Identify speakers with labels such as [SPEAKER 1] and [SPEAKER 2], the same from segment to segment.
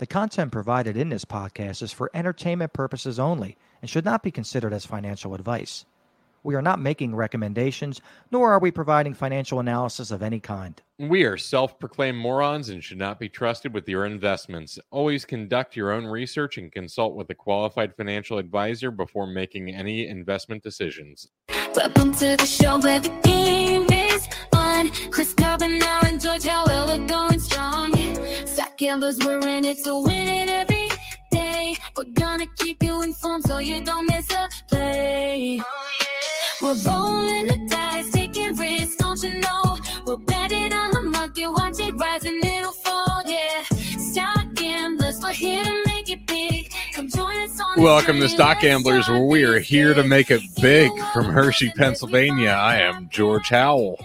[SPEAKER 1] The content provided in this podcast is for entertainment purposes only and should not be considered as financial advice. We are not making recommendations, nor are we providing financial analysis of any kind.
[SPEAKER 2] We are self proclaimed morons and should not be trusted with your investments. Always conduct your own research and consult with a qualified financial advisor before making any investment decisions.
[SPEAKER 3] Welcome to the show where the game is on. Chris Carbonara and George Howell are going strong. Gamblers, we're in it to win it every day. We're gonna keep you informed so you don't miss a play. We're rolling the dice, taking risks, don't you know? We're betting on the market, watch it rise and it'll fall, yeah. Stock gamblers, we're here to make it big. Come join us on the
[SPEAKER 2] Welcome to Stock Gamblers, where we are here to make it big. From Hershey, Pennsylvania, I am George Howell.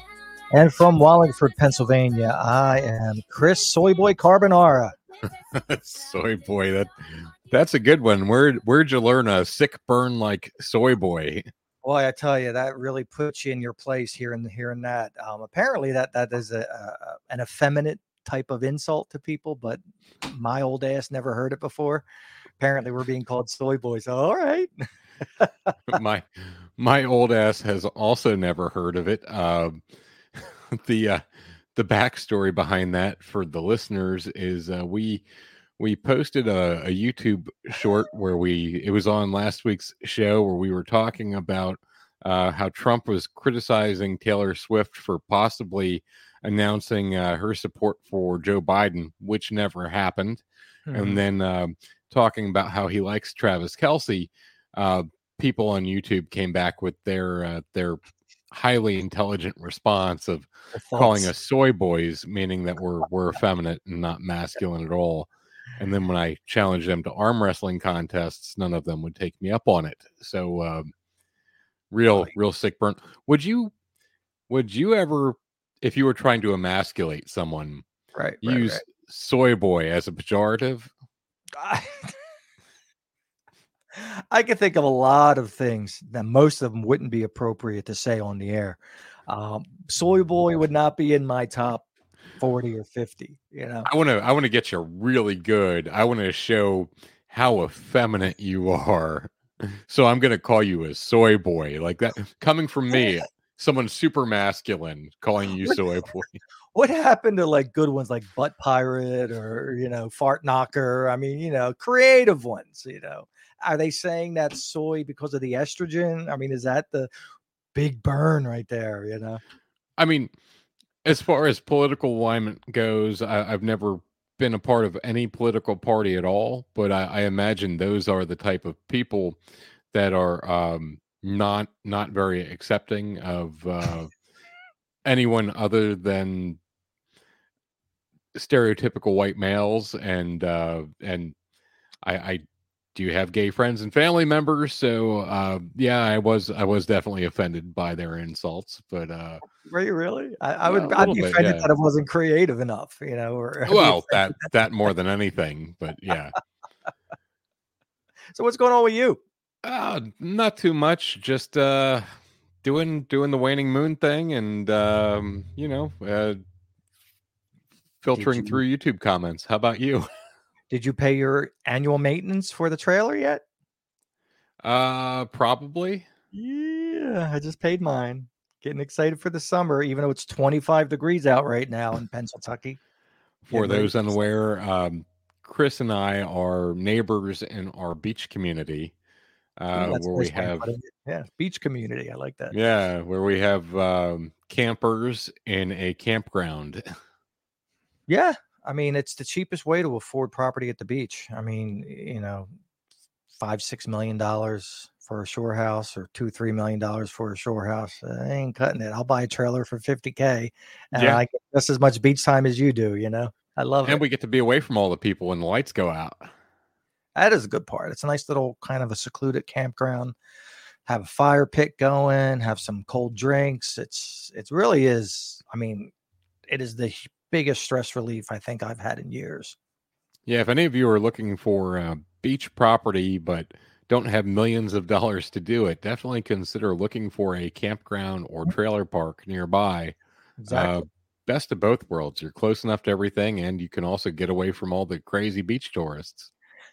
[SPEAKER 1] And from Wallingford, Pennsylvania, I am Chris Soyboy Carbonara.
[SPEAKER 2] soy boy, that that's a good one. Where where'd you learn a sick burn like soy boy?
[SPEAKER 1] Boy, I tell you, that really puts you in your place here and here and that. Um, apparently, that that is a, a an effeminate type of insult to people, but my old ass never heard it before. Apparently, we're being called soy boys. All right.
[SPEAKER 2] my my old ass has also never heard of it. Um, the uh, the backstory behind that for the listeners is uh, we we posted a, a YouTube short where we it was on last week's show where we were talking about uh, how Trump was criticizing Taylor Swift for possibly announcing uh, her support for Joe Biden, which never happened
[SPEAKER 1] Mhm.
[SPEAKER 2] and then um, talking about how he likes Travis Kelce. Uh, people on YouTube came back with their uh, their highly intelligent response of calling us soy boys, meaning that we're we're effeminate and not masculine at all. And then when I challenged them to arm wrestling contests, none of them would take me up on it. So um, real real sick burn. Would you would you ever, if you were trying to emasculate someone,
[SPEAKER 1] right, right,
[SPEAKER 2] use
[SPEAKER 1] right.
[SPEAKER 2] soy boy as a pejorative?
[SPEAKER 1] I, can think of a lot of things that most of them wouldn't be appropriate to say on the air. Um, soy boy would not be in my top 40 or 50, you know.
[SPEAKER 2] I want to I want to get you really good. I want to show how effeminate you are. So I'm going to call you a soy boy like that coming from me. Someone super masculine calling you soy boy.
[SPEAKER 1] What happened to like good ones like butt pirate or, you know, fart knocker? I mean, you know, creative ones, you know. Are they saying that soy because of the estrogen? I mean, is that the big burn right there, you know?
[SPEAKER 2] I mean, as far as political alignment goes, I, I've never been a part of any political party at all, but I, I imagine those are the type of people that are um, not not very accepting of uh, anyone other than stereotypical white males and uh, and I, I do you have gay friends and family members, so uh, yeah, I was I was definitely offended by their insults, but uh,
[SPEAKER 1] Were you really? I, I would. I'd be
[SPEAKER 2] bit,
[SPEAKER 1] offended
[SPEAKER 2] yeah.
[SPEAKER 1] that it wasn't creative enough, you know. Or
[SPEAKER 2] well, that that more than anything, but yeah,
[SPEAKER 1] So what's going on with you?
[SPEAKER 2] uh, not too much. Just uh, doing doing the waning moon thing, and um, you know, uh, filtering
[SPEAKER 1] you-
[SPEAKER 2] through YouTube comments. How about you?
[SPEAKER 1] Did you pay your annual maintenance for the trailer yet?
[SPEAKER 2] Uh, probably.
[SPEAKER 1] Yeah, I just paid mine. Getting excited for the summer, even though it's 25 degrees out right now in Pennsylvania.
[SPEAKER 2] For
[SPEAKER 1] Getting
[SPEAKER 2] those unaware, um, Chris and I are neighbors in our beach community, uh,
[SPEAKER 1] that's a
[SPEAKER 2] where we
[SPEAKER 1] nice way of
[SPEAKER 2] have
[SPEAKER 1] yeah beach community. I like that.
[SPEAKER 2] yeah, where we have um, campers in a campground.
[SPEAKER 1] Yeah, I mean it's the cheapest way to afford property at the beach. I mean, you know, five six million dollars for a shore house or two three million dollars for a shore house. Uh, I ain't cutting it. I'll buy a trailer for 50k, and
[SPEAKER 2] Yeah.
[SPEAKER 1] I get just as much beach time as you do. You know, I love
[SPEAKER 2] and
[SPEAKER 1] it.
[SPEAKER 2] And we get to be away from all the people when the lights go out.
[SPEAKER 1] that is a good part. It's a nice little kind of a secluded campground. Have a fire pit going, have some cold drinks. It's it really is. I mean, it is the biggest stress relief I think I've had in years.
[SPEAKER 2] Yeah, if any of you are looking for uh, beach property but don't have millions of dollars to do it, definitely consider looking for a campground or trailer park nearby.
[SPEAKER 1] Exactly.
[SPEAKER 2] Uh, best of both worlds. You're close enough to everything, and you can also get away from all the crazy beach tourists.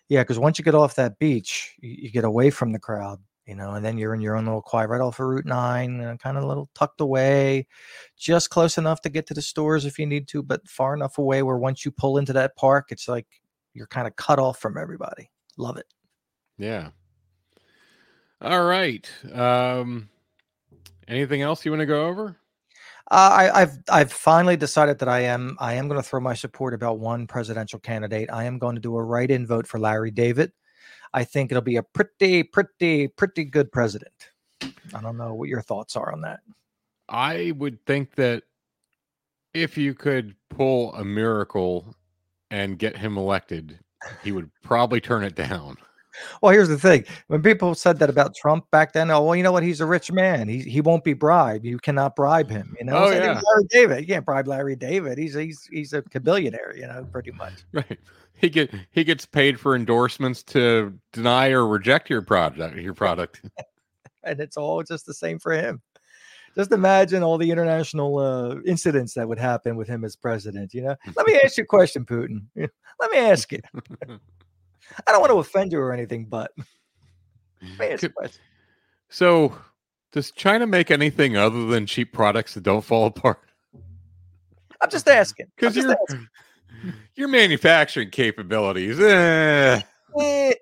[SPEAKER 1] Yeah, because once you get off that beach, you, you get away from the crowd, you know, and then you're in your own little quiet right off of Route 9, uh, kind of a little tucked away, just close enough to get to the stores if you need to, but far enough away where once you pull into that park, it's like you're kind of cut off from everybody. Love it.
[SPEAKER 2] Yeah. All right. Um, anything else you want to go over?
[SPEAKER 1] Uh, I, I've I've finally decided that I am I am going to throw my support about one presidential candidate. I am going to do a write-in vote for Larry David. I think it'll be a pretty pretty pretty good president. I don't know what your thoughts are on that.
[SPEAKER 2] I would think that if you could pull a miracle and get him elected, he would probably turn it down.
[SPEAKER 1] Well, here's the thing: when people said that about Trump back then, oh well, you know what? He's a rich man. He he won't be bribed. You cannot bribe him. You know,
[SPEAKER 2] Oh, yeah.
[SPEAKER 1] Larry David. You can't bribe Larry David. He's he's he's a billionaire. You know, pretty much.
[SPEAKER 2] Right. He get he gets paid for endorsements to deny or reject your product. Your product.
[SPEAKER 1] and it's all just the same for him. Just imagine all the international uh, incidents that would happen with him as president. You know, let me ask you a question, Putin. Let me ask you. I don't want to offend you or anything, but let me ask you a
[SPEAKER 2] Could- So, does China make anything other than cheap products that don't fall apart?
[SPEAKER 1] I'm just asking.
[SPEAKER 2] Because
[SPEAKER 1] just
[SPEAKER 2] your
[SPEAKER 1] asking.
[SPEAKER 2] your manufacturing capabilities. Eh.
[SPEAKER 1] Eh,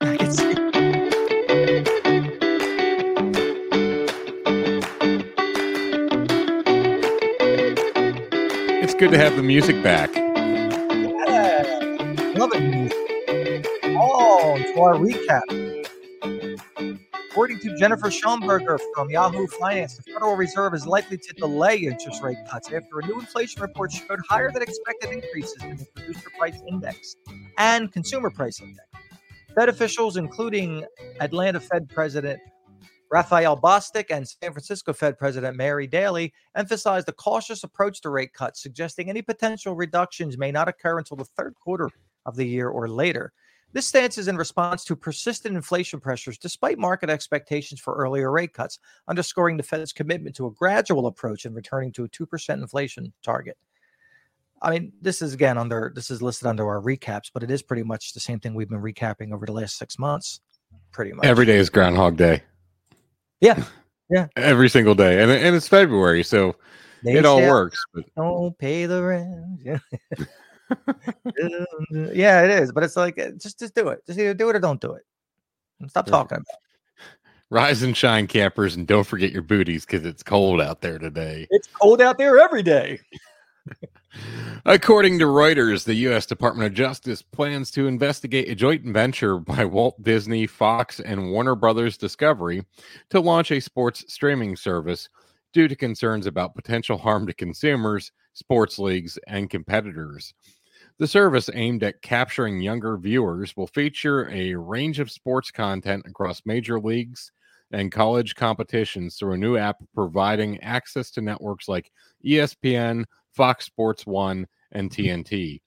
[SPEAKER 2] It's good to have the music back.
[SPEAKER 1] Yeah, love it. Oh, to our recap. According to Jennifer Schonberger from Yahoo Finance, the Federal Reserve is likely to delay interest rate cuts after a new inflation report showed higher than expected increases in the producer price index and consumer price index. Fed officials, including Atlanta Fed President Raphael Bostic and San Francisco Fed President Mary Daly, emphasized a cautious approach to rate cuts, suggesting any potential reductions may not occur until the third quarter of the year or later. This stance is in response to persistent inflation pressures despite market expectations for earlier rate cuts, underscoring the Fed's commitment to a gradual approach and returning to a 2% inflation target. I mean, this is again under this is listed under our recaps, but it is pretty much the same thing we've been recapping over the last six months. Pretty much.
[SPEAKER 2] Every day is Groundhog Day.
[SPEAKER 1] Yeah. Yeah.
[SPEAKER 2] Every single day, and and it's February, so
[SPEAKER 1] They
[SPEAKER 2] it all works. But
[SPEAKER 1] Don't pay the rent. Yeah. yeah, it is. But it's like uh, just just do it. Just either do it or don't do it. And stop
[SPEAKER 2] Right.
[SPEAKER 1] talking about it.
[SPEAKER 2] rise and shine, campers, and don't forget your booties because it's cold out there today.
[SPEAKER 1] It's cold out there every day.
[SPEAKER 2] According to Reuters, the U.S. Department of Justice plans to investigate a joint venture by Walt Disney, Fox, and Warner Brothers Discovery to launch a sports streaming service due to concerns about potential harm to consumers, sports leagues, and competitors. The service, aimed at capturing younger viewers, will feature a range of sports content across major leagues and college competitions through a new app providing access to networks like ESPN, Fox Sports 1, and TNT.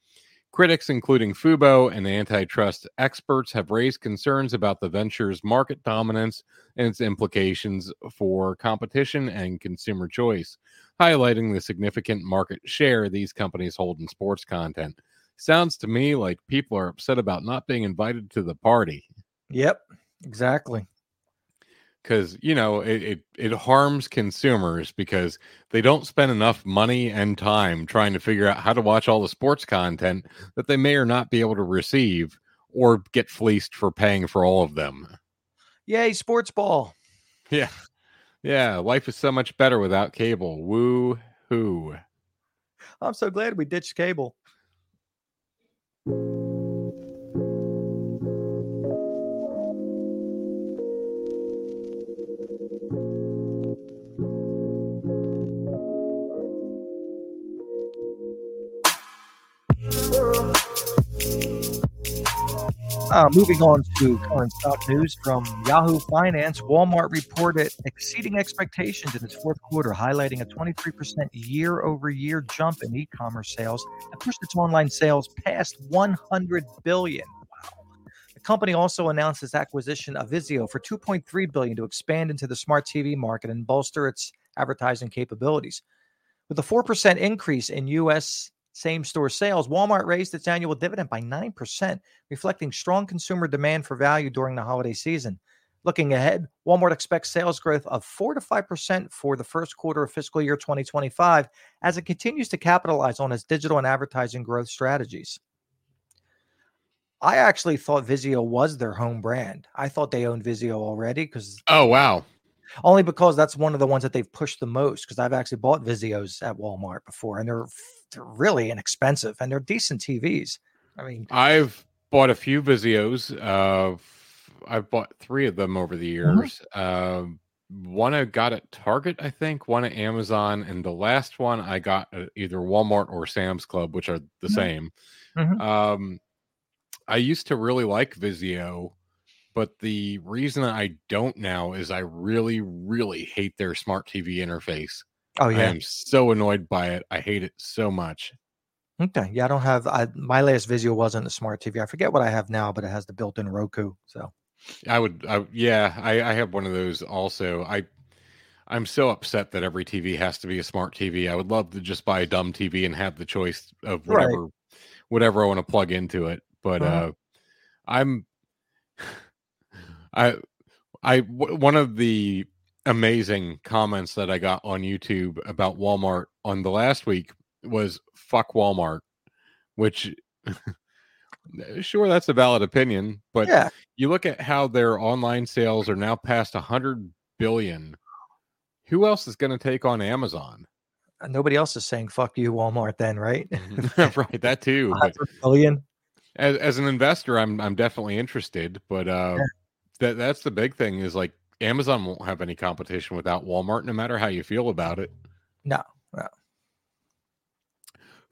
[SPEAKER 2] Critics, including Fubo and antitrust experts, have raised concerns about the venture's market dominance and its implications for competition and consumer choice, highlighting the significant market share these companies hold in sports content. Sounds to me like people are upset about not being invited to the party
[SPEAKER 1] Yep, exactly.
[SPEAKER 2] Because you know it, it it harms consumers because they don't spend enough money and time trying to figure out how to watch all the sports content that they may or not be able to receive or get fleeced for paying for all of them.
[SPEAKER 1] Yay, sports ball.
[SPEAKER 2] Yeah. Yeah, life is so much better without cable. Woo hoo.
[SPEAKER 1] I'm so glad we ditched cable. Uh, moving on to current stock news from Yahoo Finance, Walmart reported exceeding expectations in its fourth quarter, highlighting a 23% year over year jump in e commerce sales and pushed its online sales past 100 billion. Wow. The company also announced its acquisition of Vizio for 2.3 billion to expand into the smart TV market and bolster its advertising capabilities. With a 4% increase in US same-store sales, Walmart raised its annual dividend by 9%, reflecting strong consumer demand for value during the holiday season. Looking ahead, Walmart expects sales growth of 4 to 5% for the first quarter of fiscal year 2025 as it continues to capitalize on its digital and advertising growth strategies. I actually thought Vizio was their home brand. I thought they owned Vizio already because
[SPEAKER 2] Oh wow.
[SPEAKER 1] only because that's one of the ones that they've pushed the most. Because I've actually bought Vizios at Walmart before, and they're they're really inexpensive and they're decent TVs. I mean,
[SPEAKER 2] I've bought a few Vizios. Uh, I've bought three of them over the
[SPEAKER 1] Mhm.
[SPEAKER 2] years. Um, one I got at Target, I think. One at Amazon, and the last one I got at either Walmart or Sam's Club, which are the
[SPEAKER 1] Mhm.
[SPEAKER 2] same.
[SPEAKER 1] Mhm.
[SPEAKER 2] Um, I used to really like Vizio, but the reason I don't now is I really, really hate their smart TV interface.
[SPEAKER 1] Oh yeah.
[SPEAKER 2] I am so annoyed by it. I hate it so much.
[SPEAKER 1] okay, yeah. I don't have I, my last Vizio wasn't a smart TV. I forget what I have now, but it has the built-in Roku. So
[SPEAKER 2] I would, I, yeah, I, I have one of those also. I, I'm so upset that every TV has to be a smart TV. I would love to just buy a dumb TV and have the choice of
[SPEAKER 1] Right.
[SPEAKER 2] whatever, whatever I want to plug into it. But
[SPEAKER 1] Mhm.
[SPEAKER 2] uh, I'm, I, I, w- one of the amazing comments that I got on YouTube about Walmart on the last week was "fuck Walmart," which. Sure, that's a valid opinion, but
[SPEAKER 1] yeah,
[SPEAKER 2] you look at how their online sales are now past 100 billion who else is going to take on amazon
[SPEAKER 1] nobody else is saying "fuck you, Walmart." Then, right?
[SPEAKER 2] right that too but
[SPEAKER 1] 100 billion.
[SPEAKER 2] as, as an investor i'm i'm definitely interested but uh
[SPEAKER 1] Yeah.
[SPEAKER 2] that that's the big thing is like amazon won't have any competition without walmart no matter how you feel about it
[SPEAKER 1] No, no.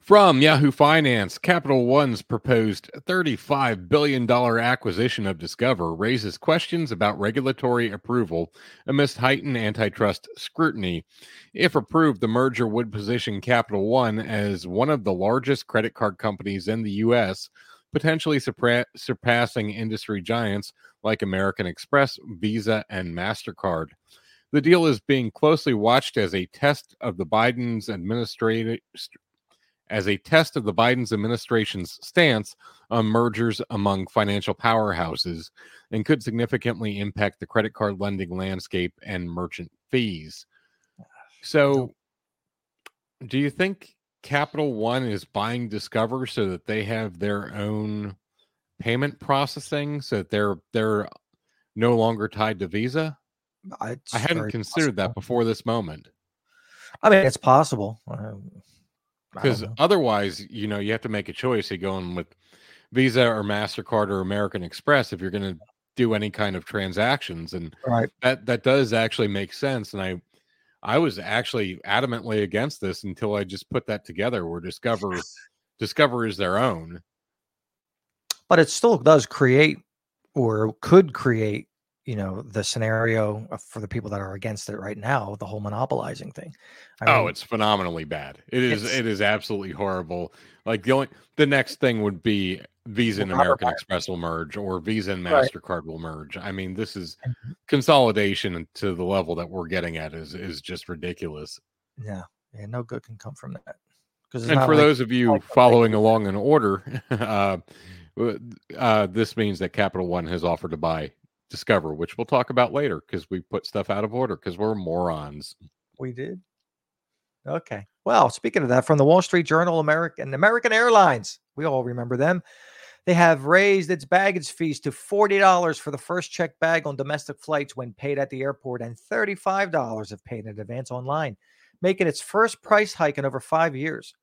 [SPEAKER 2] From Yahoo Finance, Capital One's proposed $35 billion acquisition of Discover raises questions about regulatory approval amidst heightened antitrust scrutiny. If approved, the merger would position Capital One as one of the largest credit card companies in the U.S., potentially surpa- surpassing industry giants like American Express, Visa, and MasterCard. The deal is being closely watched as a test of the Biden's administrative as a test of the Biden's administration's stance on mergers among financial powerhouses and could significantly impact the credit card lending landscape and merchant fees. So, do you think Capital One is buying Discover so that they have their own payment processing so that they're they're no longer tied to Visa?
[SPEAKER 1] It's
[SPEAKER 2] I hadn't considered that before this moment.
[SPEAKER 1] I mean, it's possible. Um,
[SPEAKER 2] because otherwise you know you have to make a choice you're going with visa or mastercard or american express if you're going to do any kind of transactions and
[SPEAKER 1] right.
[SPEAKER 2] that that does actually make sense and i i was actually adamantly against this until i just put that together where discover discover is their own.
[SPEAKER 1] But it still does create or could create you know the scenario for the people that are against it right now the whole monopolizing thing. I
[SPEAKER 2] oh
[SPEAKER 1] mean,
[SPEAKER 2] it's phenomenally bad. It is it is absolutely horrible. Like the only the next thing would be visa and american express will merge or visa and
[SPEAKER 1] Right.
[SPEAKER 2] mastercard will merge. I mean this is
[SPEAKER 1] Mhm.
[SPEAKER 2] consolidation to the level that we're getting at is is just ridiculous.
[SPEAKER 1] Yeah. Yeah no good can come from that. Because
[SPEAKER 2] and for those of you
[SPEAKER 1] like-
[SPEAKER 2] following along in order uh, uh, this means that capital one has offered to buy discover which we'll talk about later because we put stuff out of order because we're morons.
[SPEAKER 1] We did? Okay. Well speaking of that from the wall street journal american american airlines. We all remember them they have raised its baggage fees to $40 for the first checked bag on domestic flights when paid at the airport and $35 if paid in advance online making its first price hike in over five years.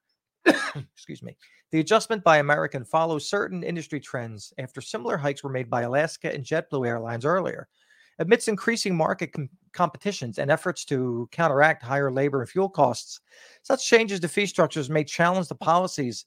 [SPEAKER 1] Excuse me. The adjustment by american follows certain industry trends after similar hikes were made by alaska and jetblue airlines earlier. Amidst increasing market com- competitions and efforts to counteract higher labor and fuel costs such changes to fee structures may challenge the policies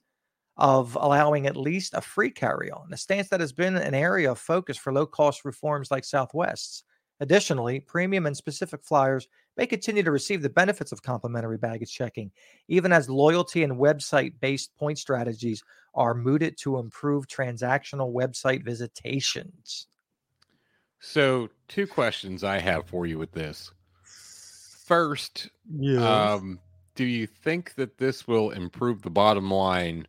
[SPEAKER 1] of allowing at least a free carry-on a stance that has been an area of focus for low-cost reforms like southwest's Additionally, premium and specific flyers may continue to receive the benefits of complimentary baggage checking, even as loyalty and website based point strategies are mooted to improve transactional website visitations.
[SPEAKER 2] So, two questions I have for you with this. First, um, do you think that this will improve the bottom line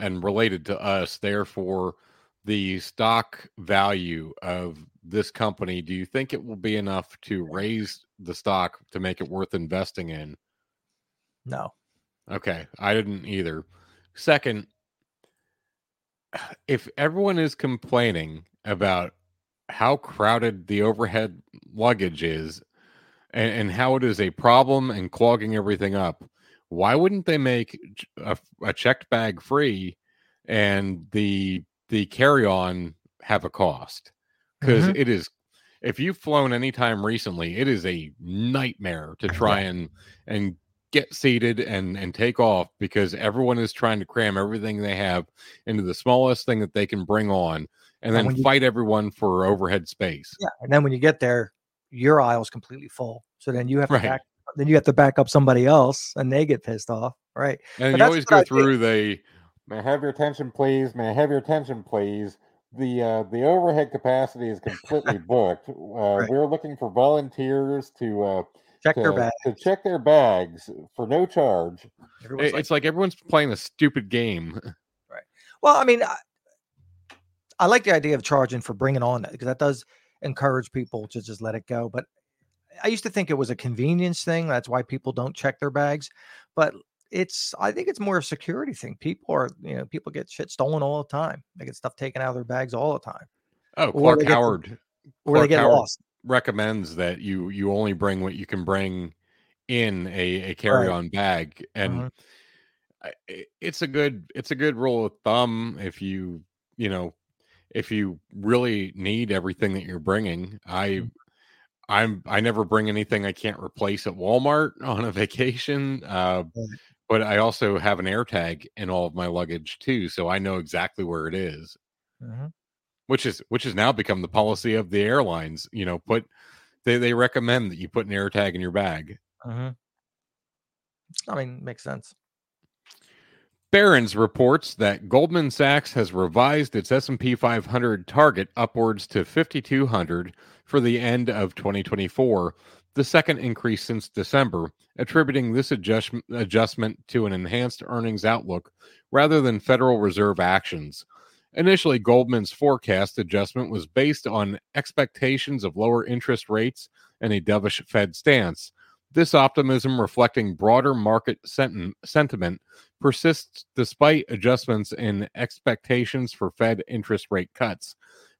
[SPEAKER 2] and related to us, therefore, the stock value of this company? Do you think it will be enough to raise the stock to make it worth investing in?
[SPEAKER 1] no.
[SPEAKER 2] Okay, I didn't either. Second, if everyone is complaining about how crowded the overhead luggage is and, and how it is a problem and clogging everything up, why wouldn't they make a, a checked bag free and the the carry on have a cost? Because
[SPEAKER 1] Mhm.
[SPEAKER 2] is if you've flown anytime recently, it is a nightmare to try and and get seated and and take off because everyone is trying to cram everything they have into the smallest thing that they can bring on and
[SPEAKER 1] And
[SPEAKER 2] then
[SPEAKER 1] when you-
[SPEAKER 2] fight everyone for overhead space.
[SPEAKER 1] Yeah. And then when you get there, your aisle is completely full. So then you have to
[SPEAKER 2] Right.
[SPEAKER 1] Back then you have to back up somebody else and they get pissed off. Right.
[SPEAKER 2] And
[SPEAKER 1] But
[SPEAKER 2] you always go
[SPEAKER 1] I
[SPEAKER 2] through the may I have your attention please, may I have your attention please. The uh, the overhead capacity is completely booked. Uh,
[SPEAKER 1] Right.
[SPEAKER 2] We're looking for volunteers to uh,
[SPEAKER 1] Check their
[SPEAKER 2] to,
[SPEAKER 1] bag.
[SPEAKER 2] to check their bags for no charge.
[SPEAKER 1] Everyone's like,
[SPEAKER 2] it's like everyone's playing a stupid game. Right.
[SPEAKER 1] Well, I mean, I, I like the idea of charging for bringing on that because that does encourage people to just let it go. But I used to think it was a convenience thing. That's why people don't check their bags. But it's, I think it's more a security thing. People are, you know, people get shit stolen all the time. They get stuff taken out of their bags all the time,
[SPEAKER 2] Oh,
[SPEAKER 1] Or
[SPEAKER 2] Clark
[SPEAKER 1] get the-
[SPEAKER 2] Howard
[SPEAKER 1] they
[SPEAKER 2] Clark
[SPEAKER 1] get
[SPEAKER 2] Howard
[SPEAKER 1] lost.
[SPEAKER 2] recommends that you you only bring what you can bring in a, a carry-on bag and
[SPEAKER 1] Mhm.
[SPEAKER 2] I- i- it's a good it's a good rule of thumb if you you know if you really need everything that you're bringing i
[SPEAKER 1] Mhm.
[SPEAKER 2] I'm i never bring anything i can't replace at walmart on a vacation uh, but i also have an air tag in all of my luggage too so i know exactly where it is
[SPEAKER 1] Mhm.
[SPEAKER 2] which is which has now become the policy of the airlines you know put they, they recommend that you put an air tag in your bag
[SPEAKER 1] Mhm. I mean, makes sense.
[SPEAKER 2] Barron's reports that Goldman Sachs has revised its S&P 500 target upwards to 5200 for the end of 2024, the second increase since December, attributing this adjust- adjustment to an enhanced earnings outlook rather than Federal Reserve actions. Initially, Goldman's forecast adjustment was based on expectations of lower interest rates and a dovish Fed stance. This optimism, reflecting broader market senti- sentiment, persists despite adjustments in expectations for Fed interest rate cuts,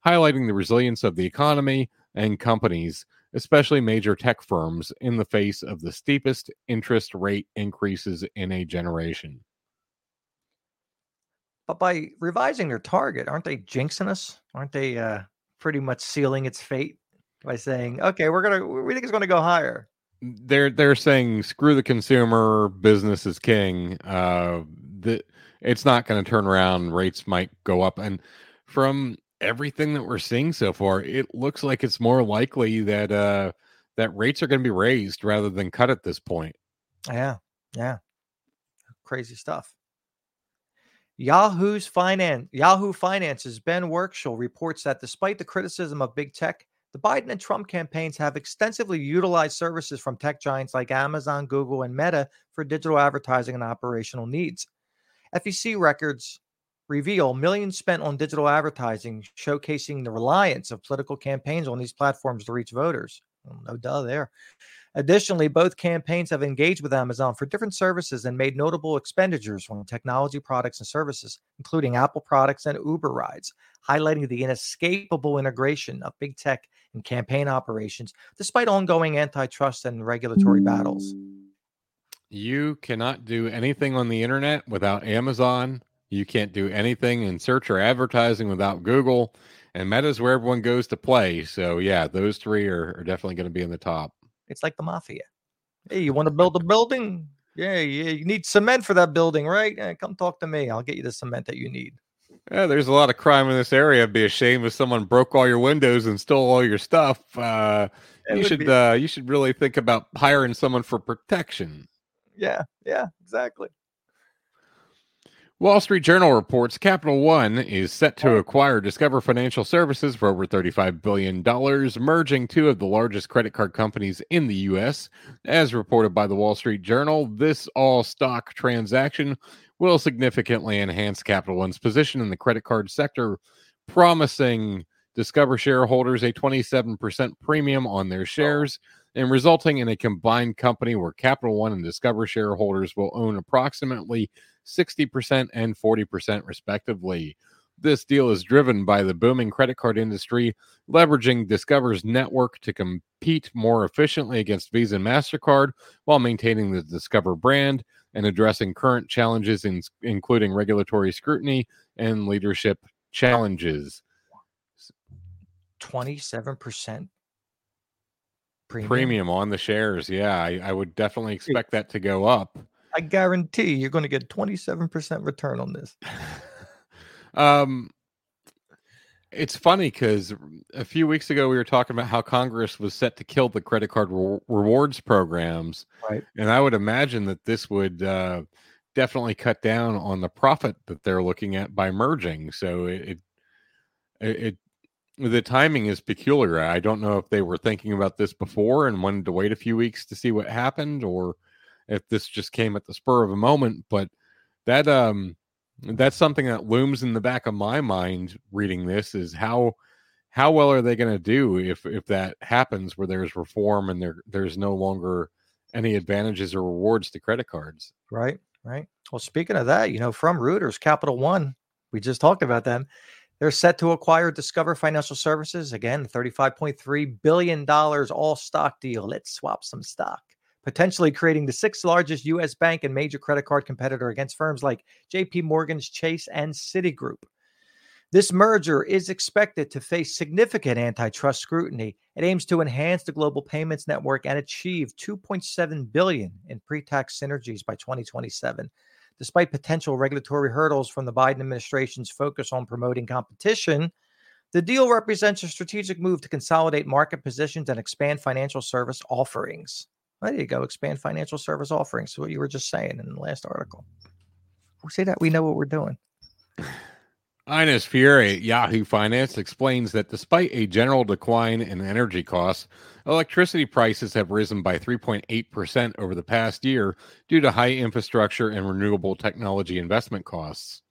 [SPEAKER 2] highlighting the resilience of the economy and companies, especially major tech firms, in the face of the steepest interest rate increases in a generation.
[SPEAKER 1] But by revising their target, aren't they jinxing us? Aren't they uh, pretty much sealing its fate by saying, "Okay, we're gonna, we think it's going to go higher."
[SPEAKER 2] They're they're saying screw the consumer, business is king. Uh, the it's not going to turn around. Rates might go up, and from everything that we're seeing so far, it looks like it's more likely that uh, that rates are going to be raised rather than cut at this point.
[SPEAKER 1] Yeah, yeah, crazy stuff. Yahoo's finance Yahoo Finance's Ben Werschkul reports that despite the criticism of big tech, the Biden and Trump campaigns have extensively utilized services from tech giants like Amazon, Google, and Meta for digital advertising and operational needs. FEC records reveal millions spent on digital advertising, showcasing the reliance of political campaigns on these platforms to reach voters. No duh there. Additionally, both campaigns have engaged with Amazon for different services and made notable expenditures on technology products and services, including Apple products and Uber rides, highlighting the inescapable integration of big tech and campaign operations despite ongoing antitrust and regulatory battles.
[SPEAKER 2] You cannot do anything on the internet without Amazon. You can't do anything in search or advertising without Google. And Meta's where everyone goes to play. So yeah, those three are, are definitely going to be in the top.
[SPEAKER 1] It's like the mafia. Hey, you want to build a building? Yeah, yeah, you need cement for that building, right? Eh, come talk to me. I'll get you the cement that you need.
[SPEAKER 2] Yeah, there's a lot of crime in this area. It'd be a shame if someone broke all your windows and stole all your stuff. Uh, you should
[SPEAKER 1] be-
[SPEAKER 2] uh, you should really think about hiring someone for protection.
[SPEAKER 1] Yeah, yeah, exactly.
[SPEAKER 2] Wall Street Journal reports Capital One is set to acquire Discover Financial Services for over $35 billion, merging two of the largest credit card companies in the U.S. As reported by the Wall Street Journal, this all stock transaction will significantly enhance Capital One's position in the credit card sector, promising Discover shareholders a 27% premium on their oh. shares and resulting in a combined company where Capital One and Discover shareholders will own approximately 60% and 40% respectively. This deal is driven by the booming credit card industry, leveraging Discover's network to compete more efficiently against Visa and MasterCard while maintaining the Discover brand and addressing current challenges, in, including regulatory scrutiny and leadership challenges.
[SPEAKER 1] Twenty-seven percent premium.
[SPEAKER 2] Premium on the shares. Yeah, I, I would definitely expect that to go up.
[SPEAKER 1] I guarantee you're going to get twenty-seven percent return on this.
[SPEAKER 2] um it's funny because a few weeks ago we were talking about how congress was set to kill the credit card re- rewards programs
[SPEAKER 1] Right.
[SPEAKER 2] and i would imagine that this would uh, definitely cut down on the profit that they're looking at by merging so it it, it the timing is peculiar i don't know if they were thinking about this before and wanted to wait a few weeks to see what happened or if this just came at the spur of a moment but that um that's something that looms in the back of my mind reading this is how how well are they going to do if if that happens where there's reform and there there's no longer any advantages or rewards to credit cards
[SPEAKER 1] Right, right. Well, speaking of that, you know, from Reuters, Capital One, we just talked about them. They're set to acquire Discover Financial Services again, $35.3 billion all stock deal. Let's swap some stock, potentially creating the sixth largest U.S. bank and major credit card competitor against firms like JP Morgan's Chase and Citigroup. This merger is expected to face significant antitrust scrutiny. It aims to enhance the global payments network and achieve 2.7 billion in pre-tax synergies by 2027. Despite potential regulatory hurdles from the Biden administration's focus on promoting competition, the deal represents a strategic move to consolidate market positions and expand financial service offerings. There you go, expand financial service offerings. What you were just saying in the last article. We say that we know what we're doing.
[SPEAKER 2] Ines Ferré at Yahoo Finance explains that despite a general decline in energy costs, electricity prices have risen by 3.8% over the past year due to high infrastructure and renewable technology investment costs.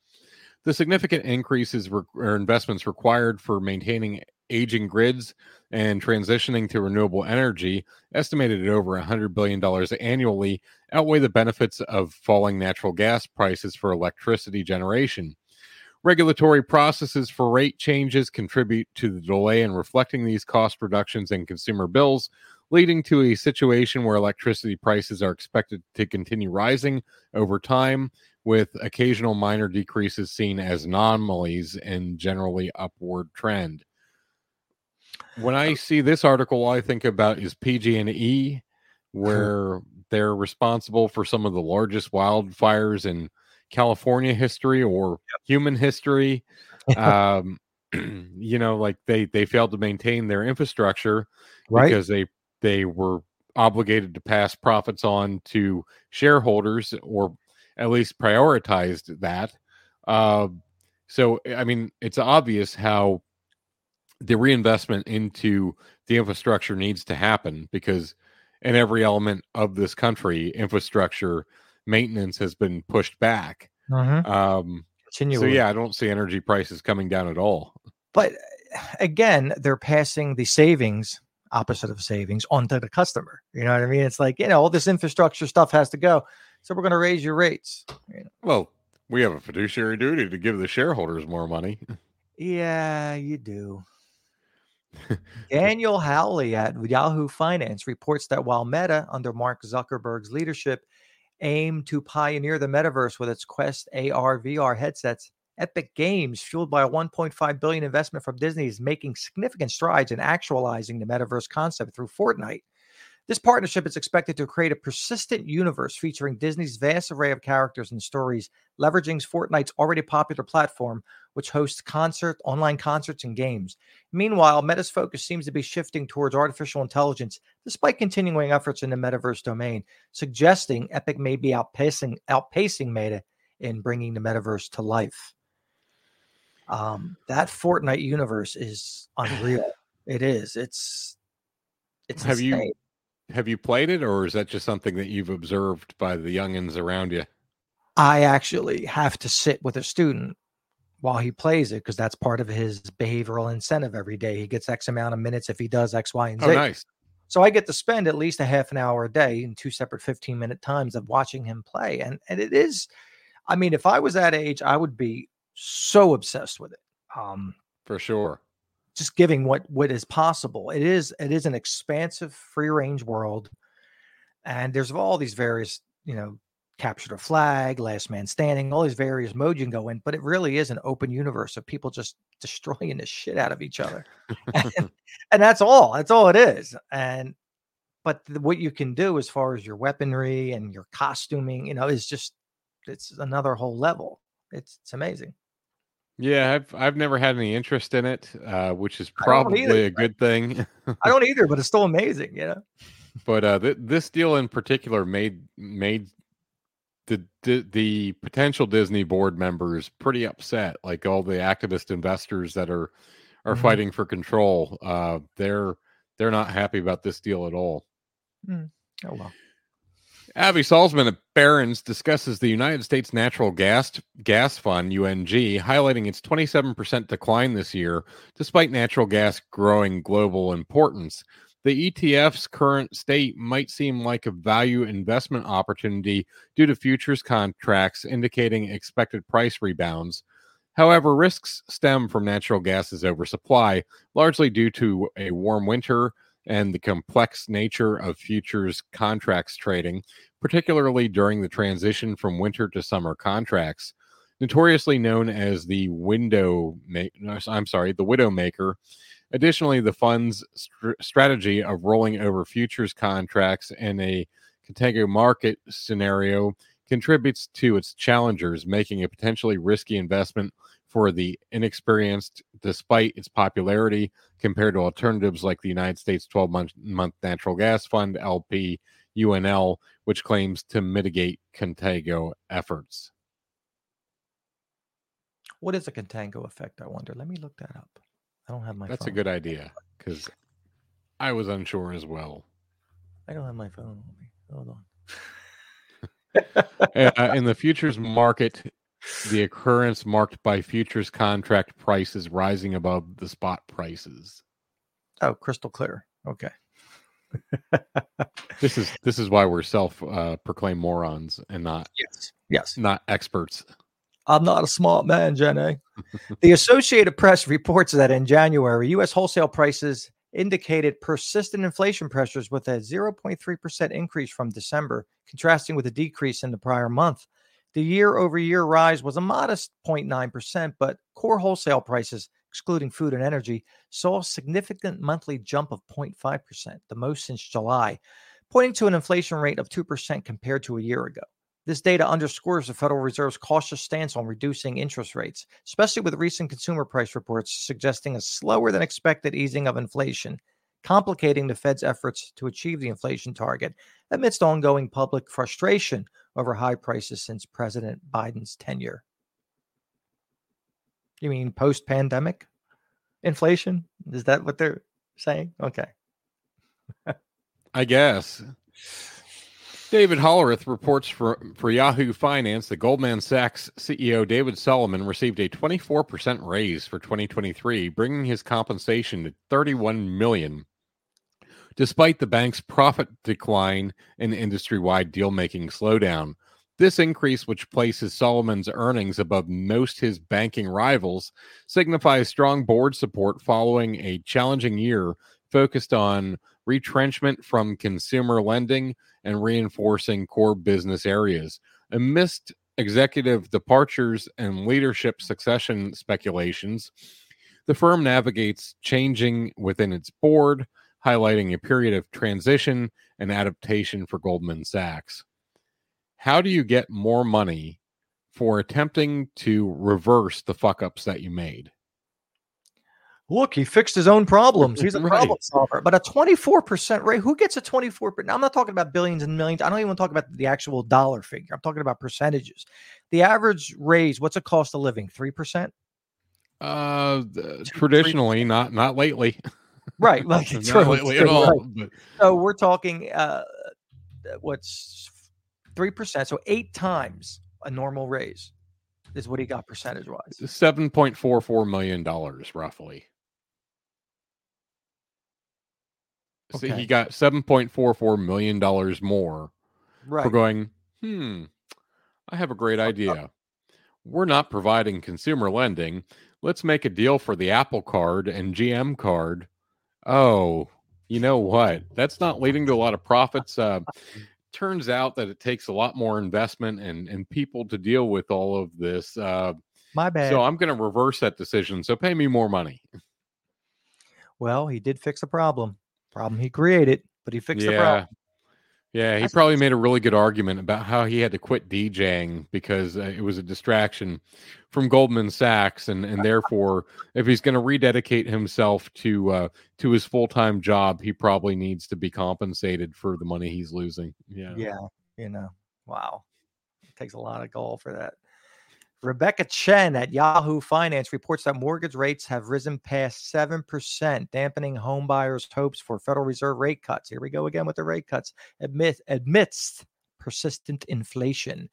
[SPEAKER 2] The significant increases re- or investments required for maintaining aging grids and transitioning to renewable energy, estimated at over $100 billion annually, outweigh the benefits of falling natural gas prices for electricity generation. Regulatory processes for rate changes contribute to the delay in reflecting these cost reductions in consumer bills, leading to a situation where electricity prices are expected to continue rising over time, with occasional minor decreases seen as anomalies in generally upward trend. When I see this article, all I think about is PG&E, where they're responsible for some of the largest wildfires in California history or human history. Um, you know, like they they failed to maintain their infrastructure
[SPEAKER 1] Right.
[SPEAKER 2] because they they were obligated to pass profits on to shareholders or at least prioritized that. Uh, so I mean, it's obvious how the reinvestment into the infrastructure needs to happen because in every element of this country, infrastructure maintenance has been pushed back.
[SPEAKER 1] Mhm.
[SPEAKER 2] Um, so yeah, I don't see energy prices coming down at all.
[SPEAKER 1] But uh, again, they're passing the savings, opposite of savings, onto the customer. You know what I mean? It's like, you know, all this infrastructure stuff has to go. So we're going to raise your rates. You know?
[SPEAKER 2] Well, we have a fiduciary duty to give the shareholders more money.
[SPEAKER 1] Yeah, you do. Daniel Howley at Yahoo Finance reports that while Meta, under Mark Zuckerberg's leadership, aimed to pioneer the metaverse with its Quest AR VR headsets, Epic Games, fueled by a 1.5 billion investment from Disney, is making significant strides in actualizing the metaverse concept through Fortnite. This partnership is expected to create a persistent universe featuring Disney's vast array of characters and stories, leveraging Fortnite's already popular platform, which hosts concert, online concerts, and games. Meanwhile, Meta's focus seems to be shifting towards artificial intelligence, despite continuing efforts in the metaverse domain, suggesting Epic may be outpacing outpacing Meta in bringing the metaverse to life. Um, that Fortnite universe is unreal. it is. It's it's
[SPEAKER 2] Have you- Have you played it, or is that just something that you've observed by the youngins around you?
[SPEAKER 1] I actually have to sit with a student while he plays it because that's part of his behavioral incentive every day. He gets X amount of minutes if he does X, Y, and Z.
[SPEAKER 2] Oh, nice.
[SPEAKER 1] So I get to spend at least a half an hour a day in two separate 15 minute times of watching him play. And and it is, I mean, if I was that age, I would be so obsessed with it. Um,
[SPEAKER 2] For sure.
[SPEAKER 1] just giving what what is possible. It is it is an expansive free range world, and there's all these various you know capture the flag, last man standing, all these various modes you can go in. But it really is an open universe of people just destroying the shit out of each other, and, and that's all. That's all it is. And but th- what you can do as far as your weaponry and your costuming, you know, is just it's another whole level. It's it's amazing.
[SPEAKER 2] Yeah, I've I've never had any interest in it, uh, which is
[SPEAKER 1] don't either,
[SPEAKER 2] probably a good thing.
[SPEAKER 1] I don't either, but it's still amazing, you know.
[SPEAKER 2] but uh, th- this deal in particular made made the, the the potential Disney board members pretty upset. Like all the activist investors that are are
[SPEAKER 1] Mhm.
[SPEAKER 2] fighting for control, uh, they're they're not happy about this deal at all.
[SPEAKER 1] Oh well.
[SPEAKER 2] Avi Salzman at Barron's discusses the United States Natural Gas Gas Fund (UNG), highlighting its 27% decline this year, despite natural gas growing global importance. The ETF's current state might seem like a value investment opportunity due to futures contracts indicating expected price rebounds. However, risks stem from natural gas's oversupply, largely due to a warm winter and the complex nature of futures contracts trading, particularly during the transition from winter to summer contracts. Notoriously known as the window, ma- I'm sorry, the widow maker. Additionally, the fund's str- strategy of rolling over futures contracts in a contango market scenario contributes to its challengers, making a potentially risky investment for the inexperienced, despite its popularity compared to alternatives like the United States 12 month, month natural gas fund, LP, UNL, which claims to mitigate contango efforts.
[SPEAKER 1] What is a contango effect? I wonder. Let me look that up. I don't have my.
[SPEAKER 2] That's a good idea because I was unsure as well.
[SPEAKER 1] I don't have my phone on me. Hold on.
[SPEAKER 2] uh, in the futures market, the occurrence marked by futures contract prices rising above the spot prices.
[SPEAKER 1] Oh, crystal clear. Okay.
[SPEAKER 2] This is this is why we're self uh, proclaimed morons and not
[SPEAKER 1] Yes. Yes.
[SPEAKER 2] not experts.
[SPEAKER 1] I'm not a smart man, Jenny. the Associated Press reports that in January, U.S. wholesale prices indicated persistent inflation pressures with a 0.3% increase from December, contrasting with a decrease in the prior month. The year over year rise was a modest 0.9%, but core wholesale prices, excluding food and energy, saw a significant monthly jump of 0.5%, the most since July, pointing to an inflation rate of 2% compared to a year ago. This data underscores the Federal Reserve's cautious stance on reducing interest rates, especially with recent consumer price reports suggesting a slower than expected easing of inflation, complicating the Fed's efforts to achieve the inflation target amidst ongoing public frustration over high prices since President Biden's tenure. You mean post pandemic inflation? Is that what they're saying? Okay.
[SPEAKER 2] I guess. David Hollerith reports for, for Yahoo Finance that Goldman Sachs CEO David Solomon received a 24% raise for 2023, bringing his compensation to 31 million. Despite the bank's profit decline and industry-wide deal-making slowdown, this increase, which places Solomon's earnings above most his banking rivals, signifies strong board support following a challenging year focused on retrenchment from consumer lending and reinforcing core business areas. Amidst executive departures and leadership succession speculations, the firm navigates changing within its board, highlighting a period of transition and adaptation for Goldman Sachs. How do you get more money for attempting to reverse the fuck ups that you made?
[SPEAKER 1] Look, he fixed his own problems. He's a
[SPEAKER 2] Right.
[SPEAKER 1] problem solver. But a 24% rate, who gets a 24%? Now, I'm not talking about billions and millions. I don't even talk about the actual dollar figure. I'm talking about percentages. The average raise, what's the cost of living? 3%?
[SPEAKER 2] Uh,
[SPEAKER 1] three
[SPEAKER 2] traditionally, not not lately.
[SPEAKER 1] Right. Like,
[SPEAKER 2] not
[SPEAKER 1] true,
[SPEAKER 2] lately
[SPEAKER 1] true,
[SPEAKER 2] at all.
[SPEAKER 1] right.
[SPEAKER 2] but-
[SPEAKER 1] So we're talking uh, what's 3%. So eight times a normal raise is what he got percentage wise.
[SPEAKER 2] Seven point four four million dollars, roughly.
[SPEAKER 1] Okay.
[SPEAKER 2] he got seven point four four million dollars more
[SPEAKER 1] Right.
[SPEAKER 2] for going. Hmm, I have a great idea. We're not providing consumer lending. Let's make a deal for the Apple Card and GM Card. Oh, you know what? That's not leading to a lot of profits. Uh, turns out that it takes a lot more investment and and people to deal with all of this. Uh,
[SPEAKER 1] My bad.
[SPEAKER 2] so I'm going to reverse that decision. So pay me more money.
[SPEAKER 1] well, he did fix a problem. Problem he created, but he fixed the problem.
[SPEAKER 2] Yeah, he
[SPEAKER 1] That's-
[SPEAKER 2] probably made a really good argument about how he had to quit DJing because uh, it was a distraction from Goldman Sachs, and and therefore, if he's going to rededicate himself to uh, to his full time job, he probably needs to be compensated for the money he's losing. Yeah,
[SPEAKER 1] Yeah, you know, wow, it takes a lot of goal for that. Rebecca Chen at Yahoo Finance reports that mortgage rates have risen past 7%, dampening homebuyers' hopes for Federal Reserve rate cuts. Here we go again with the rate cuts amid, amidst persistent inflation.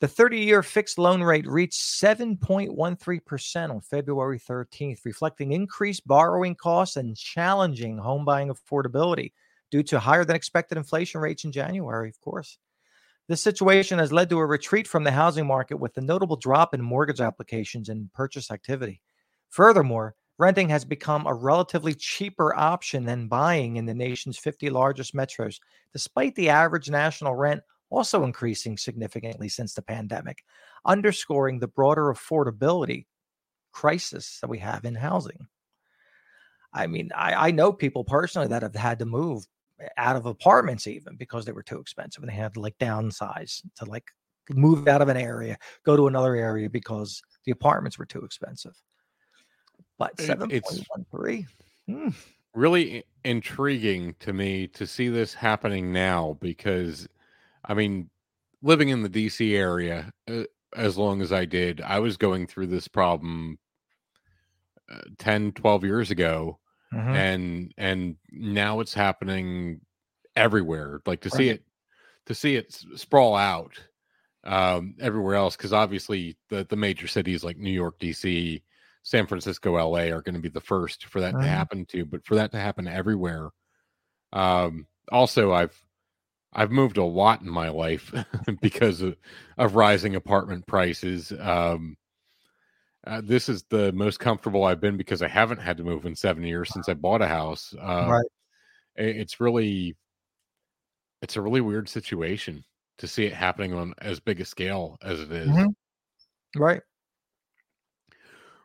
[SPEAKER 1] The 30 year fixed loan rate reached 7.13% on February 13th, reflecting increased borrowing costs and challenging home buying affordability due to higher than expected inflation rates in January, of course. This situation has led to a retreat from the housing market with a notable drop in mortgage applications and purchase activity. Furthermore, renting has become a relatively cheaper option than buying in the nation's 50 largest metros, despite the average national rent also increasing significantly since the pandemic, underscoring the broader affordability crisis that we have in housing. I mean, I, I know people personally that have had to move out of apartments even because they were too expensive and they had to like downsize to like move out of an area, go to another area because the apartments were too expensive. But seven point one three. Hmm.
[SPEAKER 2] really intriguing to me to see this happening now because, I mean, living in the DC area uh, as long as I did, I was going through this problem uh, 10, 12 years ago.
[SPEAKER 1] Mhm.
[SPEAKER 2] and and now it's happening everywhere like to see it to see it sprawl out um everywhere else because obviously the the major cities like new york dc san francisco la are going to be the first for that to happen to but for that to happen everywhere um also i've i've moved a lot in my life because of, of rising apartment prices um uh, this is the most comfortable I've been because I haven't had to move in seven years since I bought a house. Uh,
[SPEAKER 1] Right.
[SPEAKER 2] It's really, it's a really weird situation to see it happening on as big a scale as it is.
[SPEAKER 1] Mhm. Right.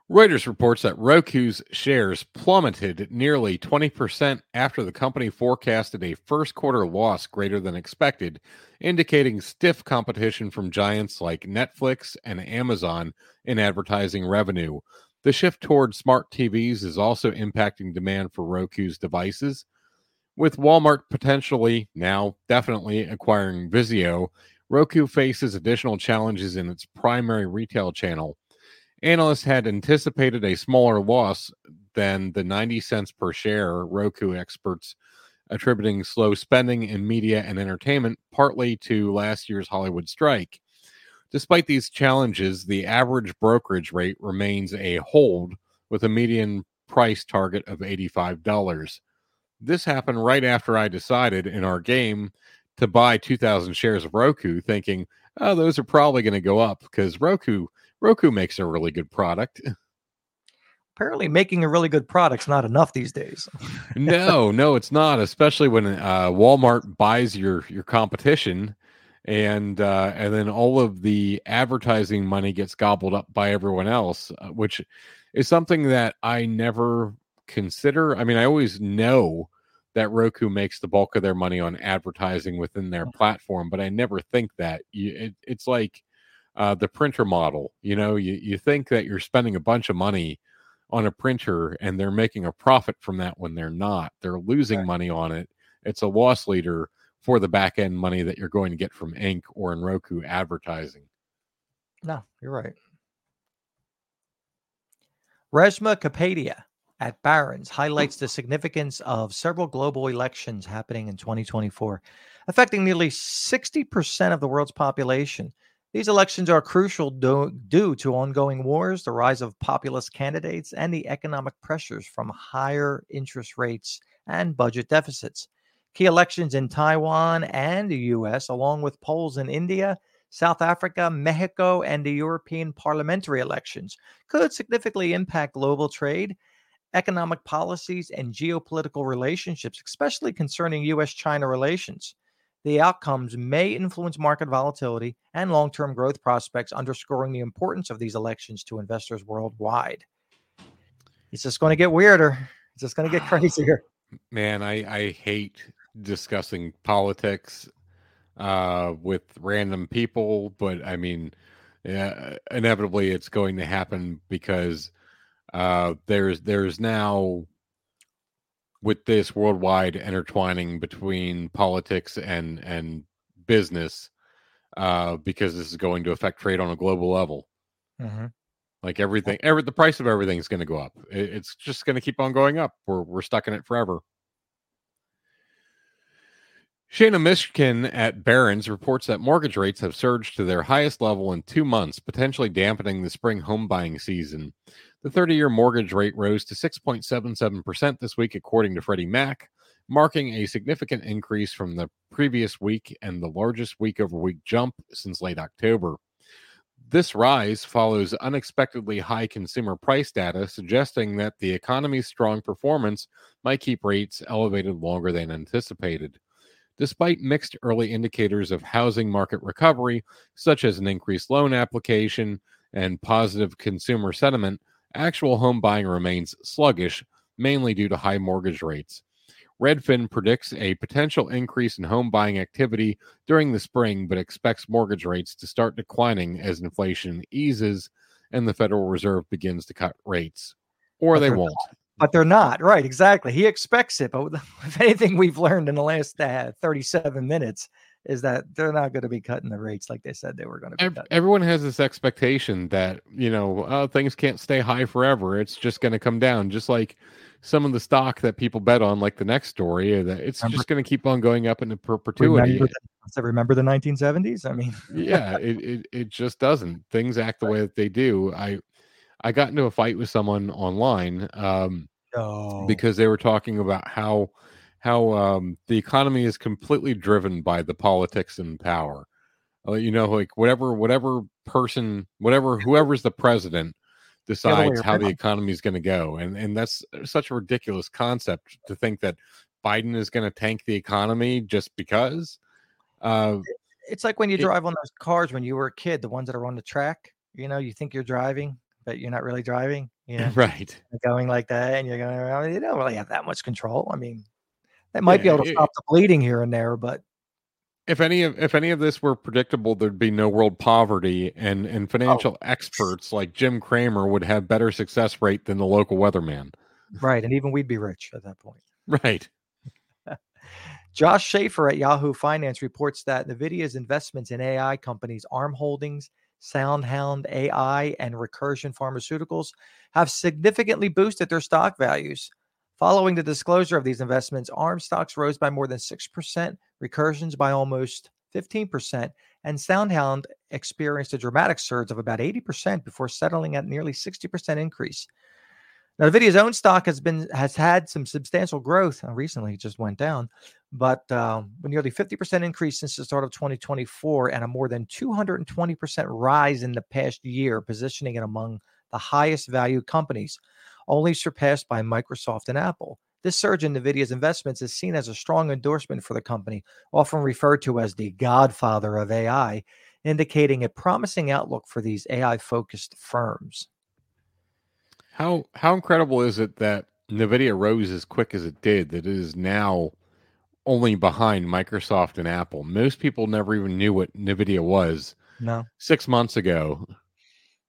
[SPEAKER 2] Reuters reports that Roku's shares plummeted nearly 20% after the company forecasted a first quarter loss greater than expected, indicating stiff competition from giants like Netflix and Amazon in advertising revenue. The shift toward smart TVs is also impacting demand for Roku's devices. With Walmart potentially, now definitely acquiring Vizio, Roku faces additional challenges in its primary retail channel. Analysts had anticipated a smaller loss than the 90 cents per share, Roku experts attributing slow spending in media and entertainment partly to last year's Hollywood strike. Despite these challenges, the average brokerage rate remains a hold with a median price target of $85. This happened right after I decided in our game to buy 2,000 shares of Roku, thinking, oh, those are probably going to go up because Roku Roku makes a really good product.
[SPEAKER 1] Apparently, making a really good product's not enough these days.
[SPEAKER 2] no, no, it's not. Especially when uh, Walmart buys your your competition, and uh, and then all of the advertising money gets gobbled up by everyone else, uh, which is something that I never consider. I mean, I always know that Roku makes the bulk of their money on advertising within their platform, but I never think that. It, it's like uh, the printer model. You know, you, you think that you're spending a bunch of money on a printer and they're making a profit from that when they're not. They're losing
[SPEAKER 1] Right.
[SPEAKER 2] money on it. It's a loss leader for the back end money that you're going to get from Ink or in Roku advertising.
[SPEAKER 1] No, you're right. Reshma Kapadia at Barron's highlights the significance of several global elections happening in 2024, affecting nearly 60% of the world's population. These elections are crucial due, due to ongoing wars, the rise of populist candidates, and the economic pressures from higher interest rates and budget deficits. Key elections in Taiwan and the US, along with polls in India, South Africa, Mexico, and the European parliamentary elections could significantly impact global trade, economic policies, and geopolitical relationships, especially concerning US China relations. The outcomes may influence market volatility and long term growth prospects, underscoring the importance of these elections to investors worldwide. It's just going to get weirder. It's just going to get crazier.
[SPEAKER 2] Man, I, I hate discussing politics uh, with random people, but I mean, uh, inevitably it's going to happen because uh, there's there's now with this worldwide intertwining between politics and and business uh, because this is going to affect trade on a global level.
[SPEAKER 1] Mhm.
[SPEAKER 2] Like everything, every the price of everything is going to go up. It, it's just going to keep on going up. We're we're stuck in it forever. Shaina Mishkin at Barron's reports that mortgage rates have surged to their highest level in two months, potentially dampening the spring home buying season. The 30 year mortgage rate rose to 6.77% this week, according to Freddie Mac, marking a significant increase from the previous week and the largest week over week jump since late October. This rise follows unexpectedly high consumer price data, suggesting that the economy's strong performance might keep rates elevated longer than anticipated. Despite mixed early indicators of housing market recovery, such as an increased loan application and positive consumer sentiment, actual home buying remains sluggish, mainly due to high mortgage rates. Redfin predicts a potential increase in home buying activity during the spring, but expects mortgage rates to start declining as inflation eases and the Federal Reserve begins to cut rates. Or they won't.
[SPEAKER 1] But they're not right exactly. He expects it but if anything we've learned in the last uh, 37 minutes is that they're not going to be cutting the rates like they said they were going to be
[SPEAKER 2] everyone has this expectation that you know uh, things can't stay high forever. It's just going to come down. Just like some of the stock that people bet on like the next story uh, that it's
[SPEAKER 1] Remember-
[SPEAKER 2] just going to keep on going up into perpetuity.
[SPEAKER 1] Remember, the, remember the 1970s i mean
[SPEAKER 2] yeah it, it it just doesn't. Things act the way that they do. I i got into a fight with someone online um
[SPEAKER 1] no
[SPEAKER 2] because they were talking about how how um, the economy is completely driven by the politics and power. Uh, you know, like whatever whatever person, whatever whoever's the president decides how the economy is going to go, and and that's such a ridiculous concept to think that Biden is going to tank the economy just because. Uh,
[SPEAKER 1] it's like when you
[SPEAKER 2] it-
[SPEAKER 1] drive on those cars when you were a kid the ones that are on the track you know you think you're driving but you're not really driving you know
[SPEAKER 2] right.
[SPEAKER 1] Going like that and you're going around you don't really have that much control i mean they might be able to
[SPEAKER 2] it-
[SPEAKER 1] stop the bleeding here and there but
[SPEAKER 2] if any of if any of this were predictable, there'd be no world poverty, and
[SPEAKER 1] Oh.
[SPEAKER 2] and financial experts like Jim Cramer would have better success rate than the local weatherman.
[SPEAKER 1] right and even we'd be rich at that point
[SPEAKER 2] Right.
[SPEAKER 1] Josh Schafer at Yahoo Finance reports that NVIDIA's investments in AI companies ARM Holdings, SoundHound AI, and Recursion Pharmaceuticals have significantly boosted their stock values. Following the disclosure of these investments, ARM stocks rose by more than 6%, Recursion's by almost 15%, and SoundHound experienced a dramatic surge of about 80% before settling at nearly 60% increase. Now, NVIDIA's own stock has been has had some substantial growth. uh, recently, it just went down, but um, nearly 50% increase since the start of 2024 and a more than 220% rise in the past year, positioning it among the highest valued companies, only surpassed by Microsoft and Apple. This surge in NVIDIA's investments is seen as a strong endorsement for the company, often referred to as the godfather of AI, indicating a promising outlook for these AI focused firms.
[SPEAKER 2] How how incredible is it that Nvidia rose as quick as it did that it is now only behind Microsoft and Apple. Most people never even knew what Nvidia was
[SPEAKER 1] No.
[SPEAKER 2] six months ago.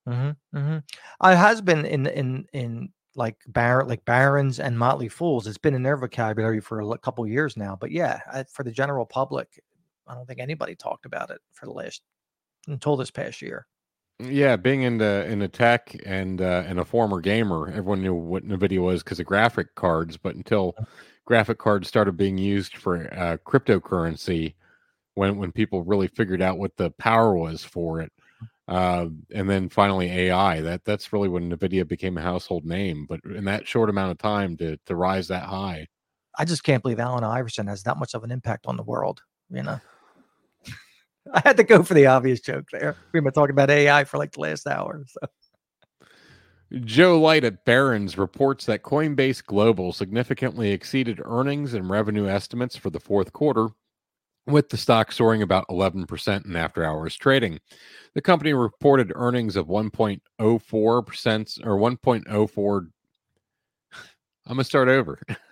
[SPEAKER 1] Mm-hmm, mm-hmm. It has been in in in like Bar like Barron's and Motley Fools. It's been in their vocabulary for a couple years now. But yeah, I, for the general public, I don't think anybody talked about it for the last until this past year.
[SPEAKER 2] Yeah, being into into tech and uh, and a former gamer, everyone knew what Nvidia was because of graphic cards. But until graphic cards started being used for uh, cryptocurrency, when when people really figured out what the power was for it, uh, and then finally AI, that that's really when Nvidia became a household name. But in that short amount of time to to rise that high,
[SPEAKER 1] I just can't believe Allen Iverson has that much of an impact on the world. You know, I had to go for the obvious joke there. We've been talking about AI for like the last hour. So.
[SPEAKER 2] Joe Light at Barron's reports that Coinbase Global significantly exceeded earnings and revenue estimates for the fourth quarter, with the stock soaring about 11% in after hours trading. The company reported earnings of 1.04% or 1.04. I'm going to start over.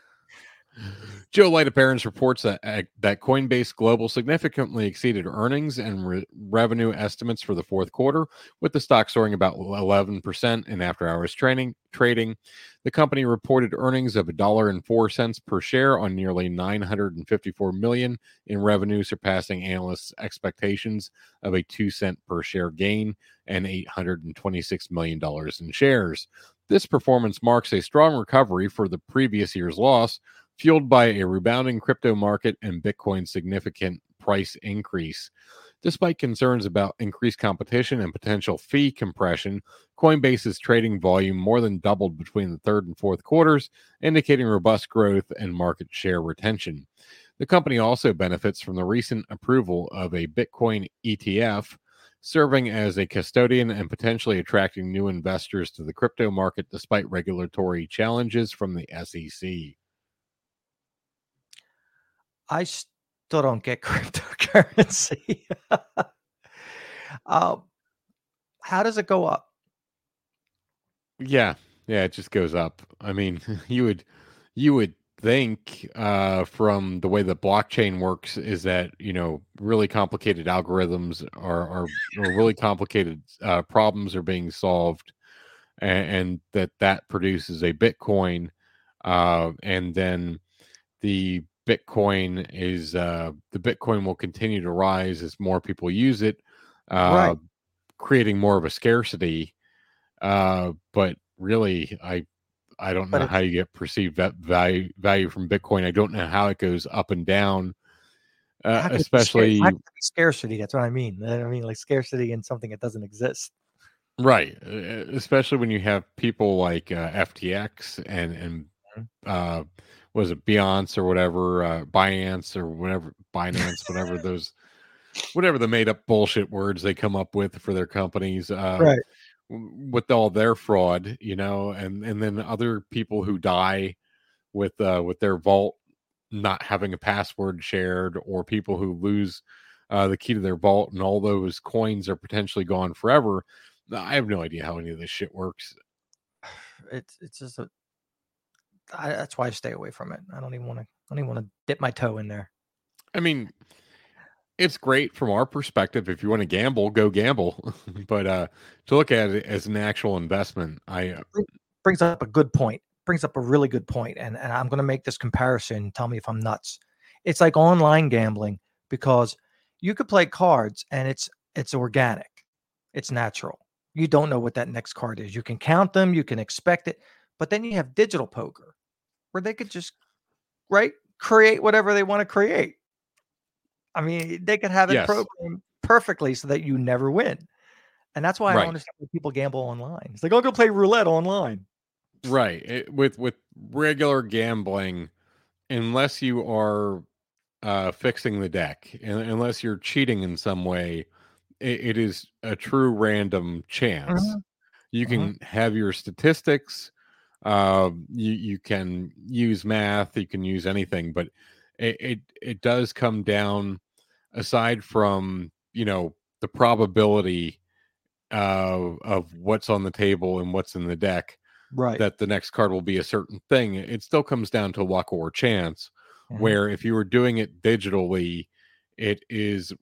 [SPEAKER 2] Joe Light at reports that uh, that Coinbase Global significantly exceeded earnings and re- revenue estimates for the fourth quarter, with the stock soaring about 11% in after-hours trading. Trading, the company reported earnings of a dollar and four cents per share on nearly 954 million in revenue, surpassing analysts' expectations of a two cent per share gain and 826 million dollars in shares. This performance marks a strong recovery for the previous year's loss fueled by a rebounding crypto market and Bitcoin's significant price increase. Despite concerns about increased competition and potential fee compression, Coinbase's trading volume more than doubled between the third and fourth quarters, indicating robust growth and market share retention. The company also benefits from the recent approval of a Bitcoin ETF, serving as a custodian and potentially attracting new investors to the crypto market despite regulatory challenges from the SEC.
[SPEAKER 1] I still don't get cryptocurrency. um, how does it go up?
[SPEAKER 2] Yeah, yeah, it just goes up. I mean, you would you would think uh from the way the blockchain works is that, you know, really complicated algorithms are are, are really complicated uh problems are being solved and, and that that produces a Bitcoin uh and then the Bitcoin is uh the Bitcoin will continue to rise as more people use it uh
[SPEAKER 1] Right.
[SPEAKER 2] creating more of a scarcity uh but really i i don't know how you get perceived va- value value from bitcoin i don't know how it goes up and down uh,
[SPEAKER 1] How could it be scar-
[SPEAKER 2] especially
[SPEAKER 1] how could it be scarcity. That's what I mean. I mean, like scarcity in something that doesn't exist.
[SPEAKER 2] right uh, especially when you have people like uh, ftx and and
[SPEAKER 1] Mhm.
[SPEAKER 2] uh was it Beyonce or whatever uh binance or whatever binance whatever those whatever the made up bullshit words they come up with for their companies uh
[SPEAKER 1] Right.
[SPEAKER 2] with all their fraud, you know, and and then other people who die with uh with their vault not having a password shared or people who lose uh the key to their vault and all those coins are potentially gone forever. I have no idea how any of this shit works.
[SPEAKER 1] It's it's just a. I, that's why I stay away from it. I don't even want to. I don't even want to dip my toe in there.
[SPEAKER 2] I mean, it's great from our perspective. If you want to gamble, go gamble. but uh to look at it as an actual investment, I uh,
[SPEAKER 1] brings up a good point. Brings up a really good point, and and I'm going to make this comparison. Tell me if I'm nuts. It's like online gambling because you could play cards and it's it's organic, it's natural. You don't know what that next card is. You can count them, you can expect it, but then you have digital poker where they could just right create whatever they want to create. I mean, they could have it
[SPEAKER 2] Yes.
[SPEAKER 1] programmed perfectly so that you never win. And that's why I
[SPEAKER 2] Right.
[SPEAKER 1] don't understand why people gamble online. It's like, I'll go play roulette online.
[SPEAKER 2] right it, with with regular gambling unless you are uh fixing the deck and unless you're cheating in some way it, it is a true random chance
[SPEAKER 1] Mhm.
[SPEAKER 2] you
[SPEAKER 1] Mhm.
[SPEAKER 2] can have your statistics uh you you can use math you can use anything but it it, it does come down aside from you know the probability uh, of what's on the table and what's in the deck
[SPEAKER 1] Right.
[SPEAKER 2] that the next card will be a certain thing. It still comes down to luck or chance.
[SPEAKER 1] Mhm.
[SPEAKER 2] Where if you were doing it digitally, it is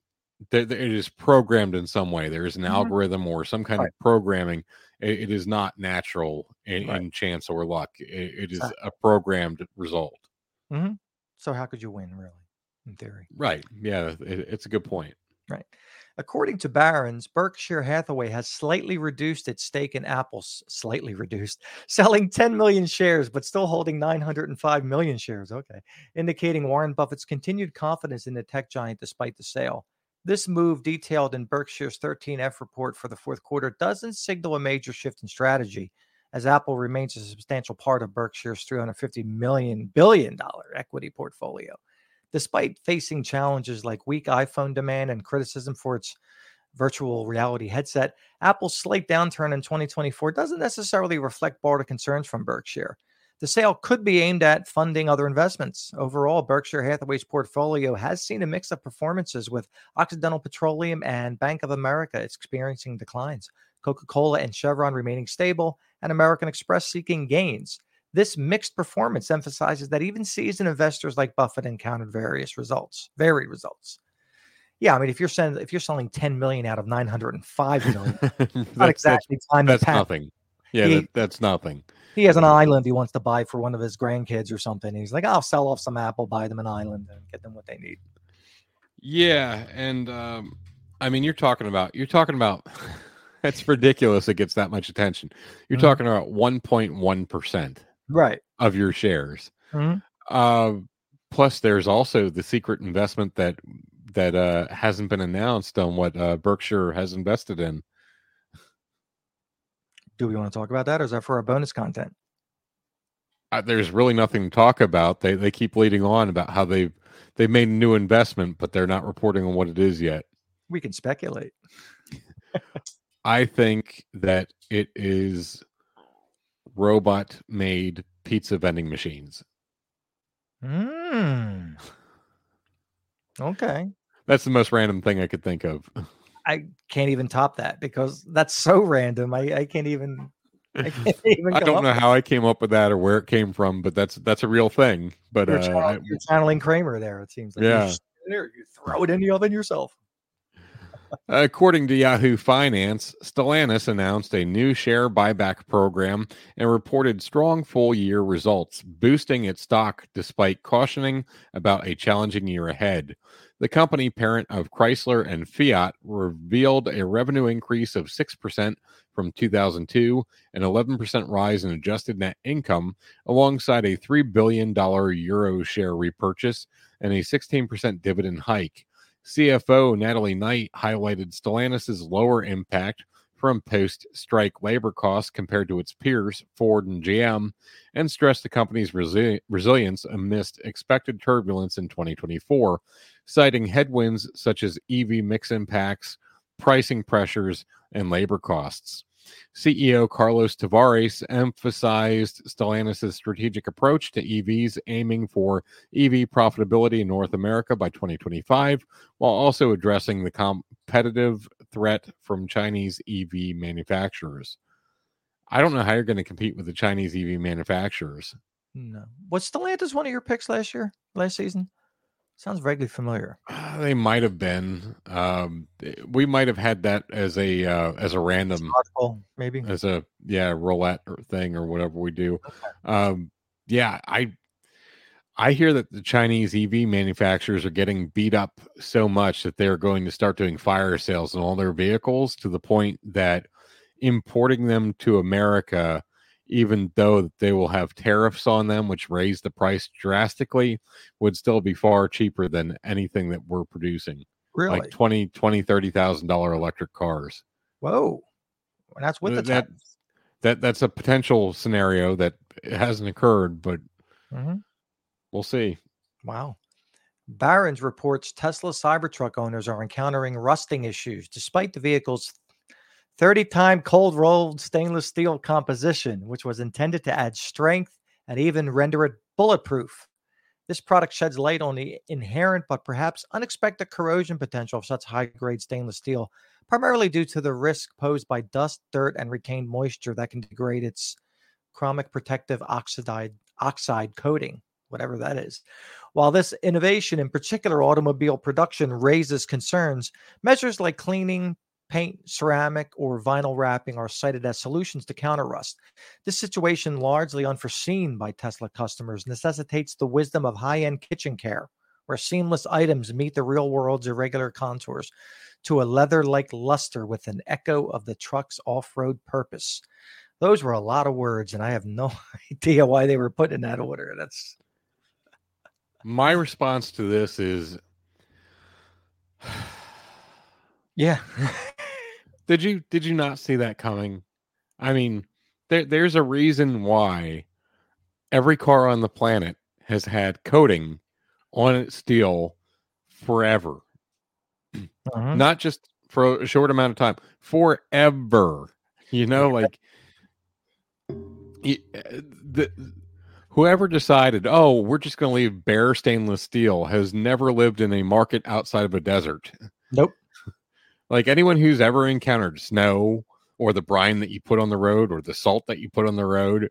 [SPEAKER 2] it is programmed in some way. There is an
[SPEAKER 1] Mhm.
[SPEAKER 2] algorithm or some kind
[SPEAKER 1] Right.
[SPEAKER 2] of programming. It, it is not natural in,
[SPEAKER 1] Right.
[SPEAKER 2] in chance or luck. It, it is a programmed result. Mm-hmm.
[SPEAKER 1] So how could you win, really, in theory?
[SPEAKER 2] Right. Yeah. It, it's a good point. Right.
[SPEAKER 1] According to Barron's, Berkshire Hathaway has slightly reduced its stake in Apple, slightly reduced, selling 10 million shares, but still holding 905 million shares. Okay. Indicating Warren Buffett's continued confidence in the tech giant despite the sale. This move, detailed in Berkshire's 13F report for the fourth quarter, doesn't signal a major shift in strategy, as Apple remains a substantial part of Berkshire's 350 million billion dollar equity portfolio. Despite facing challenges like weak iPhone demand and criticism for its virtual reality headset, Apple's slight downturn in 2024 doesn't necessarily reflect broader concerns from Berkshire. The sale could be aimed at funding other investments. Overall, Berkshire Hathaway's portfolio has seen a mix of performances with Occidental Petroleum and Bank of America experiencing declines, Coca Cola and Chevron remaining stable, and American Express seeking gains. This mixed performance emphasizes that even seasoned investors like Buffett encountered various results, varied results. Yeah, I mean, if you're selling if you're selling 10 million out of 905 million,
[SPEAKER 2] that's,
[SPEAKER 1] not
[SPEAKER 2] that's,
[SPEAKER 1] exactly time to
[SPEAKER 2] that's nothing. Yeah, that, that's nothing.
[SPEAKER 1] He has an island he wants to buy for one of his grandkids or something. He's like, I'll sell off some Apple, buy them an island, and get them what they need.
[SPEAKER 2] Yeah, and um, I mean, you're talking about you're talking about. it's ridiculous. It gets that much attention. You're
[SPEAKER 1] Mhm.
[SPEAKER 2] talking about 1.1 percent
[SPEAKER 1] Right.
[SPEAKER 2] of your shares.
[SPEAKER 1] Mhm.
[SPEAKER 2] Uh, plus, there's also the secret investment that that uh, hasn't been announced on what uh, Berkshire has invested in.
[SPEAKER 1] Do we want to talk about that, or is that for our bonus content?
[SPEAKER 2] Uh, there's really nothing to talk about. They they keep leading on about how they've they've made a new investment, but they're not reporting on what it is yet.
[SPEAKER 1] We can speculate.
[SPEAKER 2] I think that it is robot made pizza vending machines.
[SPEAKER 1] Mm. Okay.
[SPEAKER 2] That's the most random thing I could think of.
[SPEAKER 1] I can't even top that because that's so random. I, I can't even. I can't even.
[SPEAKER 2] I don't know how I came up with that or where it came from, but that's that's a real thing. But
[SPEAKER 1] You're,
[SPEAKER 2] uh,
[SPEAKER 1] channel-
[SPEAKER 2] I-
[SPEAKER 1] you're channeling Kramer there. It seems like You
[SPEAKER 2] Yeah.
[SPEAKER 1] there, you throw it in the oven yourself.
[SPEAKER 2] According to Yahoo Finance, Stellantis announced a new share buyback program and reported strong full year results, boosting its stock despite cautioning about a challenging year ahead. The company parent of Chrysler and Fiat revealed a revenue increase of 6% from 2002, an 11% rise in adjusted net income, alongside a $3 billion euro share repurchase and a 16% dividend hike. CFO Natalie Knight highlighted Stellantis' lower impact from post strike labor costs compared to its peers, Ford and GM, and stressed the company's resi- resilience amidst expected turbulence in 2024, citing headwinds such as EV mix impacts, pricing pressures, and labor costs. CEO Carlos Tavares emphasized Stellantis' strategic approach to EVs, aiming for EV profitability in North America by 2025, while also addressing the competitive threat from Chinese EV manufacturers. I don't know how you're going to compete with the Chinese EV manufacturers.
[SPEAKER 1] No. Was Stellantis one of your picks last year, last season? Sounds vaguely familiar.
[SPEAKER 2] Uh, they might have been. Um, we might have had that as a uh, as a random
[SPEAKER 1] maybe.
[SPEAKER 2] as a yeah roulette or thing or whatever we do. Um, yeah, I I hear that the Chinese EV manufacturers are getting beat up so much that they're going to start doing fire sales on all their vehicles to the point that importing them to America, even though they will have tariffs on them, which raise the price drastically, would still be far cheaper than anything that we're producing.
[SPEAKER 1] Really?
[SPEAKER 2] Like 20, 20, 30,000 dollar electric cars.
[SPEAKER 1] Whoa. And that's with the
[SPEAKER 2] That- That that's a potential scenario that hasn't occurred, but
[SPEAKER 1] Mhm.
[SPEAKER 2] We'll see.
[SPEAKER 1] Wow. Barron's reports Tesla Cybertruck owners are encountering rusting issues despite the vehicle's 30 time cold rolled stainless steel composition, which was intended to add strength and even render it bulletproof. This product sheds light on the inherent but perhaps unexpected corrosion potential of such high grade stainless steel, primarily due to the risk posed by dust, dirt, and retained moisture that can degrade its chromic protective oxide oxide coating, whatever that is. While this innovation, in particular automobile production, raises concerns, measures like cleaning, paint, ceramic, or vinyl wrapping are cited as solutions to counter rust. This situation, largely unforeseen by Tesla customers, necessitates the wisdom of high end kitchen care, where seamless items meet the real world's irregular contours to a leather like luster with an echo of the truck's off road purpose. Those were a lot of words, and I have no idea why they were put in that order. That's
[SPEAKER 2] My response to this is
[SPEAKER 1] yeah.
[SPEAKER 2] Did you did you not see that coming? I mean, there there's a reason why every car on the planet has had coating on its steel forever.
[SPEAKER 1] Mhm.
[SPEAKER 2] Not just for a short amount of time, forever. You know, like uh, the whoever decided, oh, we're just going to leave bare stainless steel has never lived in a market outside of a desert.
[SPEAKER 1] Nope.
[SPEAKER 2] Like anyone who's ever encountered snow or the brine that you put on the road or the salt that you put on the road,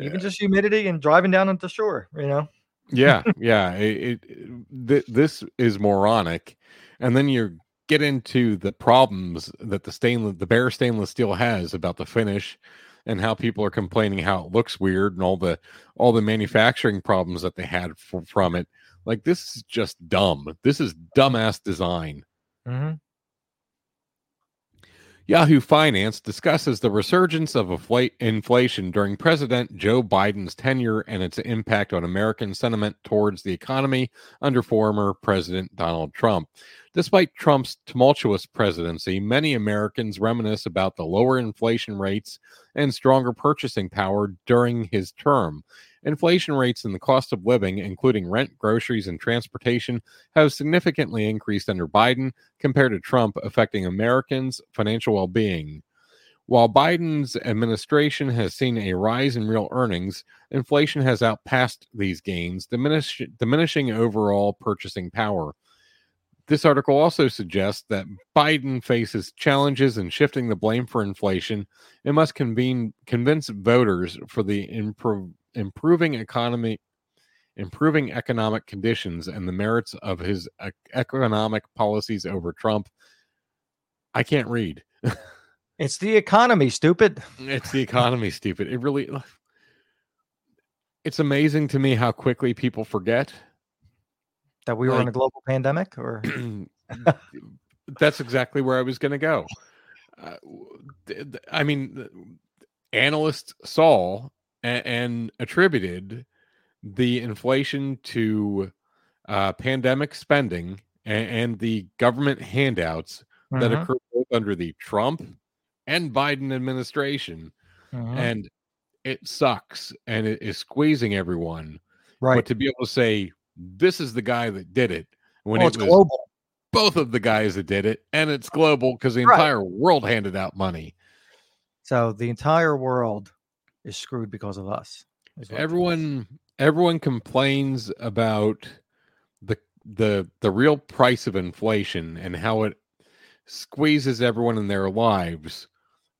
[SPEAKER 1] Even eh, just humidity and driving down at the shore, you know.
[SPEAKER 2] yeah, yeah, it, it th- this is moronic. And then you get into the problems that the stainless, the bare stainless steel has about the finish and how people are complaining how it looks weird and all the all the manufacturing problems that they had f- from it. Like this is just dumb. This is dumbass design.
[SPEAKER 1] hmm
[SPEAKER 2] Yahoo Finance discusses the resurgence of infla- inflation during President Joe Biden's tenure and its impact on American sentiment towards the economy under former President Donald Trump. Despite Trump's tumultuous presidency, many Americans reminisce about the lower inflation rates and stronger purchasing power during his term. Inflation rates and the cost of living, including rent, groceries, and transportation, have significantly increased under Biden compared to Trump, affecting Americans' financial well being. While Biden's administration has seen a rise in real earnings, inflation has outpassed these gains, diminish, diminishing overall purchasing power. This article also suggests that Biden faces challenges in shifting the blame for inflation and must convene, convince voters for the impro- improving economy improving economic conditions and the merits of his ec- economic policies over Trump. I can't read.
[SPEAKER 1] It's the economy, stupid.
[SPEAKER 2] It's the economy, stupid. It really It's amazing to me how quickly people forget.
[SPEAKER 1] That we were in a global pandemic, or
[SPEAKER 2] That's exactly where I was going to go. Uh, I mean, analysts saw and, and attributed the inflation to uh, pandemic spending and, and the government handouts that
[SPEAKER 1] Mhm,
[SPEAKER 2] occurred both under the Trump and Biden administration,
[SPEAKER 1] mhm.
[SPEAKER 2] and it sucks and it is squeezing everyone.
[SPEAKER 1] right.
[SPEAKER 2] But to be able to say this is the guy that did it when
[SPEAKER 1] well,
[SPEAKER 2] it
[SPEAKER 1] it's global.
[SPEAKER 2] both of the guys that did it, and it's global because the
[SPEAKER 1] Right.
[SPEAKER 2] entire world handed out money.
[SPEAKER 1] So the entire world is screwed because of us. is what it is.
[SPEAKER 2] Everyone, everyone complains about the the the real price of inflation and how it squeezes everyone in their lives.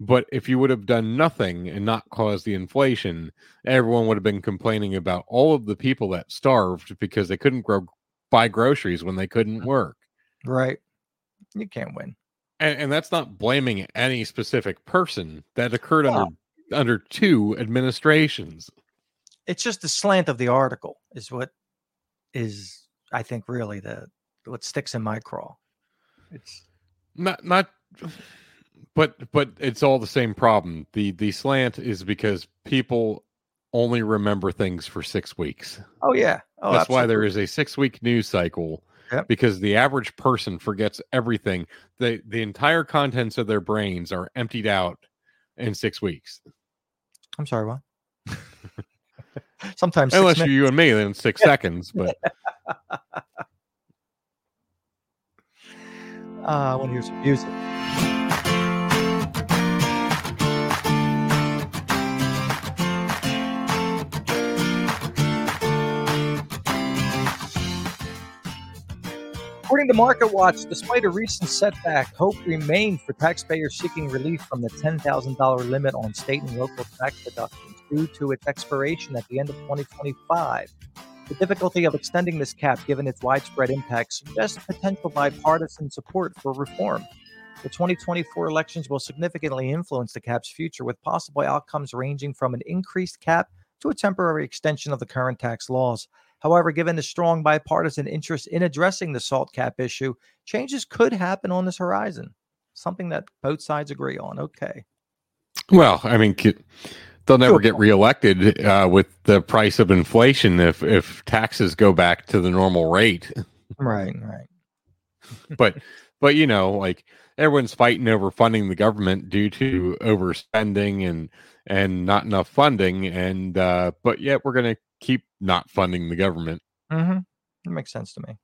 [SPEAKER 2] But if you would have done nothing and not caused the inflation, everyone would have been complaining about all of the people that starved because they couldn't grow buy groceries when they couldn't mm. work.
[SPEAKER 1] Right. You can't win.
[SPEAKER 2] and, and that's not blaming any specific person that occurred
[SPEAKER 1] No.
[SPEAKER 2] under under two administrations
[SPEAKER 1] It's just the slant of the article is what is, I think, really the what sticks in my craw. It's
[SPEAKER 2] not not but but it's all the same problem the the slant is because people only remember things for six weeks
[SPEAKER 1] oh yeah. Oh,
[SPEAKER 2] that's why there is a six week news cycle
[SPEAKER 1] Yep.
[SPEAKER 2] because the average person forgets everything the the entire contents of their brains are emptied out in six weeks
[SPEAKER 1] I'm sorry. What? Sometimes
[SPEAKER 2] unless you're you and me then six seconds but
[SPEAKER 1] Uh, I want to hear some music. According to MarketWatch, despite a recent setback, hope remained for taxpayers seeking relief from the $10,000 limit on state and local tax deductions. due to its expiration at the end of 2025. The difficulty of extending this cap, given its widespread impact, suggests potential bipartisan support for reform. The 2024 elections will significantly influence the cap's future, with possible outcomes ranging from an increased cap to a temporary extension of the current tax laws. However, given the strong bipartisan interest in addressing the salt cap issue, changes could happen on this horizon. Something that both sides agree on. Okay.
[SPEAKER 2] Well, I mean, they'll never get reelected uh, with the price of inflation if if taxes go back to the normal rate.
[SPEAKER 1] Right, right.
[SPEAKER 2] but but you know, like everyone's fighting over funding the government due to overspending and and not enough funding, and uh, but yet we're going to keep not funding the government.
[SPEAKER 1] Mm-hmm. That makes sense to me.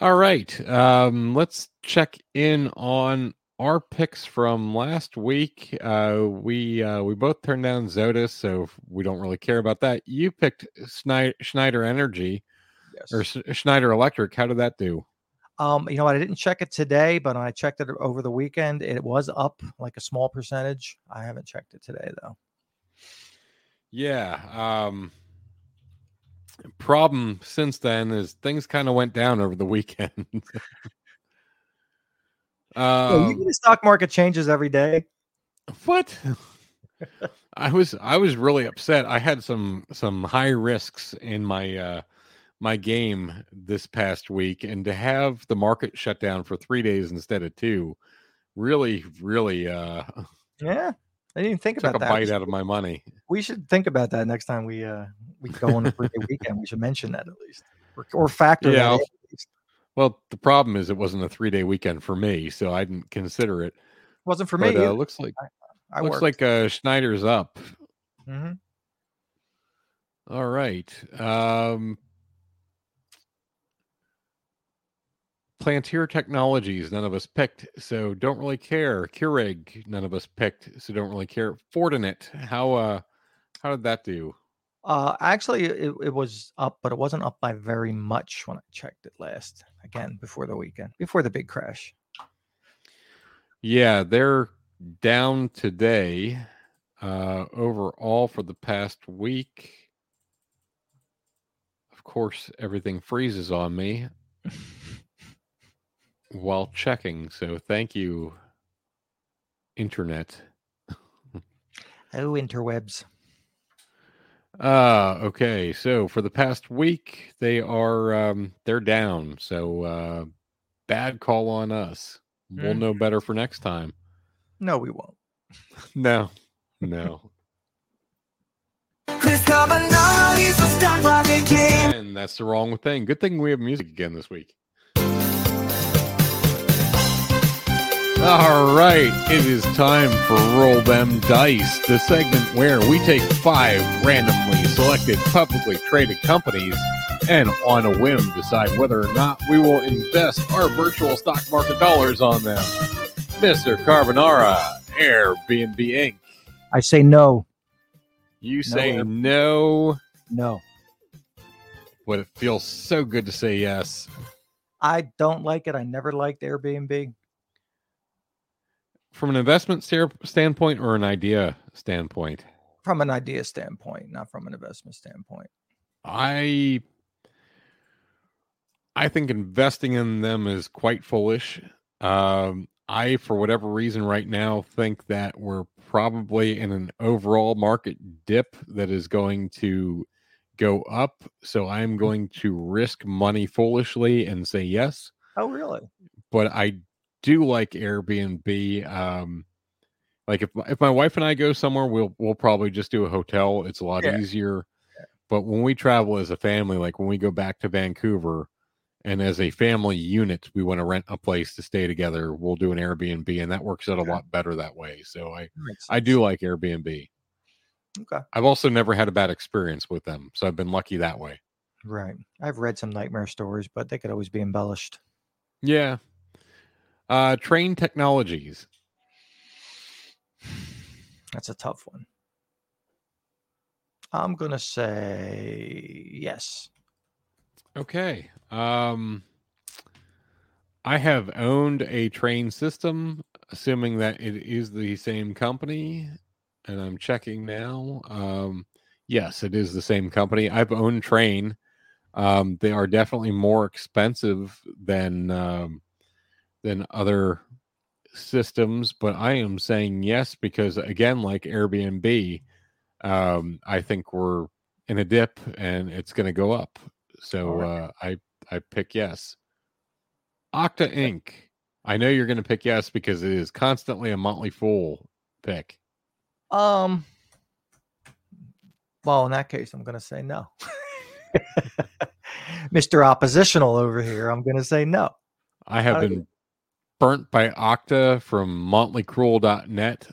[SPEAKER 2] All right, um, let's check in on our picks from last week. Uh, we uh, we both turned down Zodus, so we don't really care about that. You picked Schneider, Schneider Energy
[SPEAKER 1] Yes.
[SPEAKER 2] or Sch- Schneider Electric. How did that do?
[SPEAKER 1] Um, you know? I didn't check it today, but I checked it over the weekend, it was up like a small percentage. I haven't checked it today though.
[SPEAKER 2] Yeah. Um, problem since then is things kind of went down over the weekend.
[SPEAKER 1] Yeah, you
[SPEAKER 2] um,
[SPEAKER 1] the stock market changes every day.
[SPEAKER 2] what? I was I was really upset. I had some some high risks in my uh my game this past week and to have the market shut down for 3 days instead of 2 really really uh
[SPEAKER 1] Yeah, I didn't even think
[SPEAKER 2] took
[SPEAKER 1] about
[SPEAKER 2] a
[SPEAKER 1] that.
[SPEAKER 2] bite
[SPEAKER 1] We should,
[SPEAKER 2] out of my money.
[SPEAKER 1] we should think about that next time we uh we go on a three day weekend. We should mention that at least, or, or factor
[SPEAKER 2] Yeah,
[SPEAKER 1] that
[SPEAKER 2] I'll-
[SPEAKER 1] at least.
[SPEAKER 2] Well, the problem is it wasn't a 3-day weekend for me, so I didn't consider it.
[SPEAKER 1] Wasn't for
[SPEAKER 2] but
[SPEAKER 1] me.
[SPEAKER 2] uh, looks like
[SPEAKER 1] I
[SPEAKER 2] looks
[SPEAKER 1] worked.
[SPEAKER 2] like uh Schneider's up.
[SPEAKER 1] hmm
[SPEAKER 2] All right. Um Palantir Technologies, none of us picked, so don't really care. Keurig, none of us picked, so don't really care. Fortinet, how uh how did that do?
[SPEAKER 1] Uh, actually, it, it was up, but it wasn't up by very much when I checked it last. Again, before the weekend, before the big crash.
[SPEAKER 2] Yeah, they're down today. Uh overall for the past week. Of course, everything freezes on me while checking, so thank you internet.
[SPEAKER 1] Oh, interwebs.
[SPEAKER 2] Uh okay. So for the past week, they are um they're down. So uh bad call on us. We'll
[SPEAKER 1] Mm.
[SPEAKER 2] know better for next time.
[SPEAKER 1] No, we won't.
[SPEAKER 2] No. No.
[SPEAKER 4] Chris Carbonara's the stock market king.
[SPEAKER 2] and that's the wrong thing. Good thing we have music again this week. All right, it is time for Roll Them Dice, the segment where we take five randomly selected publicly traded companies and on a whim decide whether or not we will invest our virtual stock market dollars on them. Mr. Carbonara, Airbnb Inc.
[SPEAKER 1] I say no,
[SPEAKER 2] You say
[SPEAKER 1] Air-
[SPEAKER 2] no,
[SPEAKER 1] no.
[SPEAKER 2] but it feels so good to say yes.
[SPEAKER 1] I don't like it. I never liked Airbnb.
[SPEAKER 2] From an investment sta- standpoint or an idea standpoint,
[SPEAKER 1] From an idea standpoint, not from an investment standpoint.
[SPEAKER 2] I I think investing in them is quite foolish. Um, I, for whatever reason, right now think that we're probably in an overall market dip that is going to go up. So I'm going to risk money foolishly and say yes.
[SPEAKER 1] Oh, really?
[SPEAKER 2] but I do like Airbnb. Um, like if if my wife and I go somewhere, we'll we'll probably just do a hotel. It's a lot
[SPEAKER 1] Yeah.
[SPEAKER 2] easier. But when we travel as a family, like when we go back to Vancouver, and as a family unit, we want to rent a place to stay together. We'll do an Airbnb, and that works out a lot better that way. So I I do like Airbnb.
[SPEAKER 1] Okay.
[SPEAKER 2] I've also never had a bad experience with them, so I've been lucky that way.
[SPEAKER 1] Right. I've read some nightmare stories, but they could always be embellished.
[SPEAKER 2] Yeah. Uh, Trane Technologies.
[SPEAKER 1] That's a tough one. I'm gonna say yes.
[SPEAKER 2] Okay. Um I have owned a Trane system, assuming that it is the same company. and I'm checking now. Um, yes, it is the same company. I've owned Train. Um, they are definitely more expensive than um, than other systems, but I am saying yes because again, like Airbnb, um, I think we're in a dip and it's going to go up. So
[SPEAKER 1] Alright.
[SPEAKER 2] uh, I I pick yes. Okta Inc. I know you're going to pick yes because it is constantly a Motley Fool pick.
[SPEAKER 1] Um. Well, in that case, I'm going to say no. Mr. Oppositional over here, I'm going to say no.
[SPEAKER 2] I have
[SPEAKER 1] Okay.
[SPEAKER 2] been burnt by Okta from motleycruel.net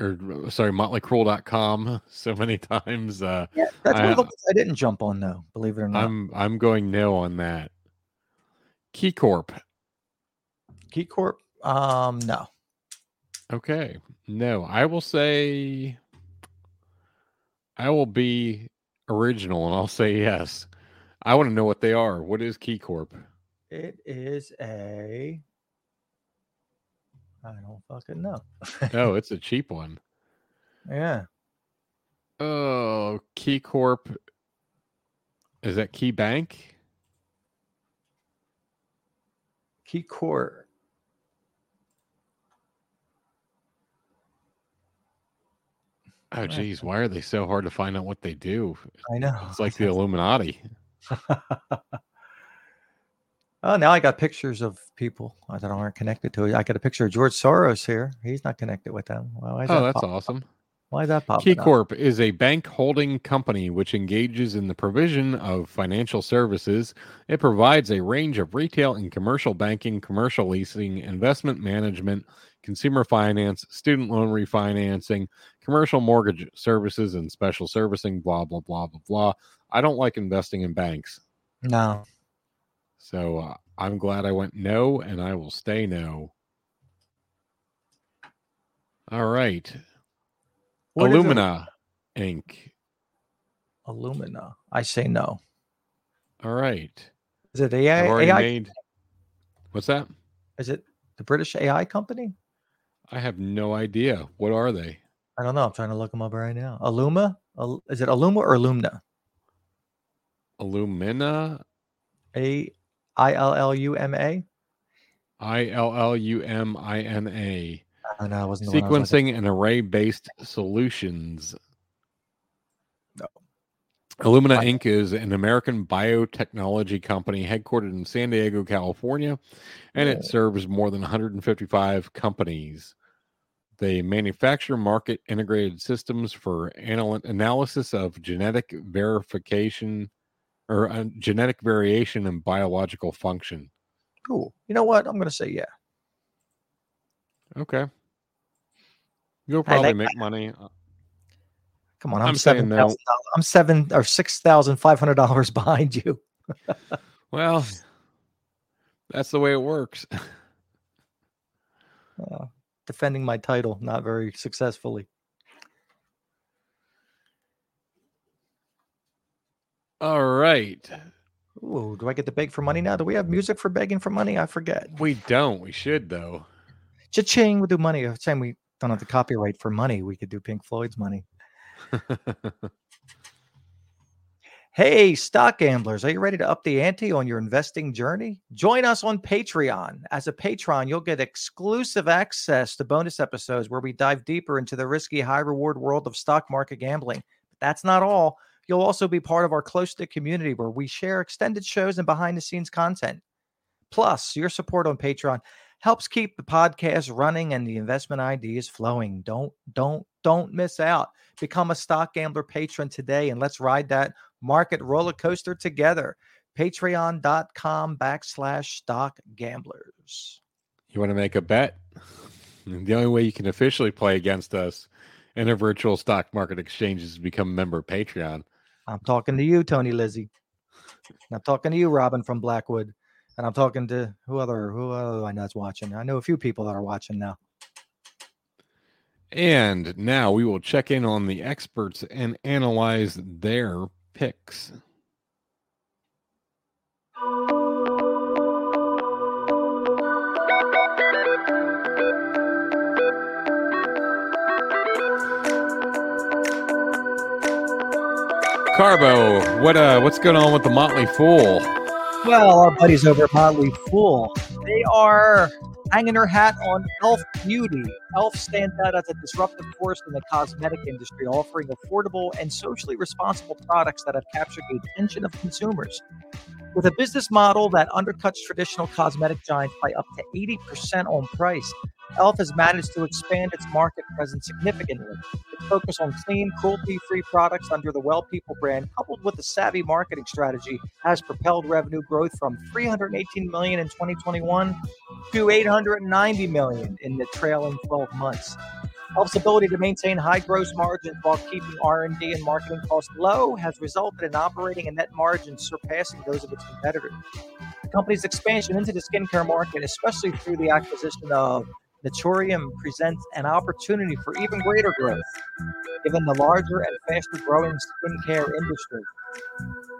[SPEAKER 2] or sorry, motleycruel.com so many times. Uh,
[SPEAKER 1] Yeah, that's one of the
[SPEAKER 2] I-
[SPEAKER 1] I didn't jump on, though. Believe it or not.
[SPEAKER 2] I'm I'm going no on that. KeyCorp.
[SPEAKER 1] Key Corp. Um, no.
[SPEAKER 2] Okay. No, I will say I will be original and I'll say yes. I want to know what they are. What is KeyCorp?
[SPEAKER 1] It is a. I don't fucking know.
[SPEAKER 2] Oh, it's a cheap one.
[SPEAKER 1] yeah.
[SPEAKER 2] Oh, KeyCorp. Is that KeyBank?
[SPEAKER 1] Key Corp.
[SPEAKER 2] Oh, geez, why are they so hard to find out what they do?
[SPEAKER 1] I know.
[SPEAKER 2] It's like the Illuminati.
[SPEAKER 1] oh, now I got pictures of people uh, that aren't connected to it. I got a picture of George Soros here. He's not connected with them. Why is
[SPEAKER 2] Oh,
[SPEAKER 1] that
[SPEAKER 2] that's
[SPEAKER 1] pop-
[SPEAKER 2] awesome.
[SPEAKER 1] Why is that popping up?
[SPEAKER 2] KeyCorp is a bank holding company which engages in the provision of financial services. It provides a range of retail and commercial banking, commercial leasing, investment management, consumer finance, student loan refinancing, commercial mortgage services, and special servicing, blah, blah, blah, blah, blah. I don't like investing in banks.
[SPEAKER 1] No.
[SPEAKER 2] So uh, I'm glad I went no, and I will stay no. All right.
[SPEAKER 1] What
[SPEAKER 2] Illumina Inc.
[SPEAKER 1] Illumina. I say no.
[SPEAKER 2] All right.
[SPEAKER 1] Is it AI? AI
[SPEAKER 2] made. What's that?
[SPEAKER 1] Is it the British AI company?
[SPEAKER 2] I have no idea. What are they?
[SPEAKER 1] I don't know. I'm trying to look them up right now. Illuma? Is it Illuma or Illumina?
[SPEAKER 2] Illumina,
[SPEAKER 1] A I L L U M A?
[SPEAKER 2] I L L U M I N A.
[SPEAKER 1] Oh, no, wasn't was
[SPEAKER 2] Sequencing and array based solutions.
[SPEAKER 1] No.
[SPEAKER 2] Illumina
[SPEAKER 1] I-
[SPEAKER 2] Inc. is an American biotechnology company headquartered in San Diego, California, and
[SPEAKER 1] Yeah.
[SPEAKER 2] it serves more than 155 companies. They manufacture market integrated systems for anal- analysis of genetic verification or uh, genetic variation and biological function.
[SPEAKER 1] Cool. You know what? I'm going to say yeah.
[SPEAKER 2] Okay. You'll probably
[SPEAKER 1] like
[SPEAKER 2] make money.
[SPEAKER 1] Come on, I'm,
[SPEAKER 2] I'm
[SPEAKER 1] seven
[SPEAKER 2] no.
[SPEAKER 1] I'm seven or six thousand five hundred dollars behind you.
[SPEAKER 2] Well, that's the way it works.
[SPEAKER 1] Uh, defending my title, not very successfully.
[SPEAKER 2] All right.
[SPEAKER 1] Ooh, do I get to beg for money now? Do we have music for begging for money? I forget.
[SPEAKER 2] We don't. We should though.
[SPEAKER 1] Cha-ching, we do money. Uh, Saying we don't have the copyright for money. We could do Pink Floyd's money. Hey, stock gamblers, are you ready to up the ante on your investing journey? Join us on Patreon. As a patron, you'll get exclusive access to bonus episodes where we dive deeper into the risky, high reward world of stock market gambling. But that's not all. You'll also be part of our close knit community where we share extended shows and behind the scenes content. Plus, your support on Patreon helps keep the podcast running and the investment ideas flowing. Don't, don't, don't miss out. Become a stock gambler patron today and let's ride that market roller coaster together. Patreon.com backslash stock gamblers.
[SPEAKER 2] You want to make a bet? The only way you can officially play against us in a virtual stock market exchange is to become a member of Patreon.
[SPEAKER 1] I'm talking to you, Tony Lizzie. And I'm talking to you, Robin from Blackwood. And I'm talking to who other who other I know is watching. I know a few people that are watching now.
[SPEAKER 2] And now we will check in on the experts and analyze their picks. Carbo, what uh, what's going on with the Motley Fool?
[SPEAKER 1] Well, our buddies over at Motley Fool, they are hanging their hat on Elf Beauty. Elf stands out as a disruptive force in the cosmetic industry, offering affordable and socially responsible products that have captured the attention of consumers. With a business model that undercuts traditional cosmetic giants by up to 80% on price, Elf has managed to expand its market presence significantly. Its focus on clean, cruelty-free products under the W3ll People brand, coupled with a savvy marketing strategy, has propelled revenue growth from 318 million in 2021 to 890 million in the trailing 12 months. Elf's ability to maintain high gross margins while keeping R&D and marketing costs low has resulted in operating and net margins surpassing those of its competitors. The company's expansion into the skincare market, especially through the acquisition of Naturium presents an opportunity for even greater growth, given the larger and faster growing skincare industry.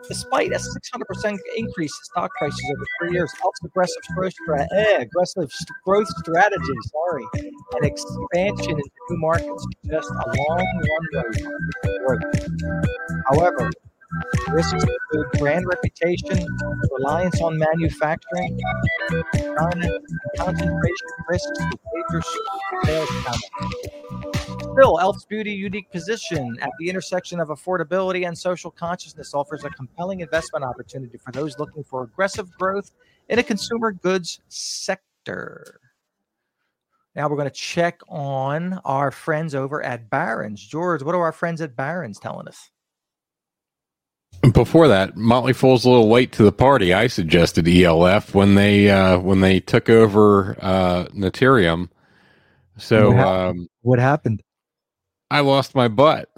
[SPEAKER 1] Despite a 600% increase in stock prices over three years, Elf's aggressive growth, stra- eh, aggressive growth strategy, sorry, and expansion into new markets suggest a long runway for. However, risks include brand reputation, reliance on manufacturing, China, concentration risks major sales channels. Still, Elf's Beauty unique position at the intersection of affordability and social consciousness offers a compelling investment opportunity for those looking for aggressive growth in a consumer goods sector. Now we're going to check on our friends over at Barron's. George, what are our friends at Barron's telling us?
[SPEAKER 2] Before that, Motley Fool's a little late to the party. I suggested ELF when they uh, when they took over uh. So
[SPEAKER 1] What happened?
[SPEAKER 2] um,
[SPEAKER 1] What happened?
[SPEAKER 2] I lost my butt.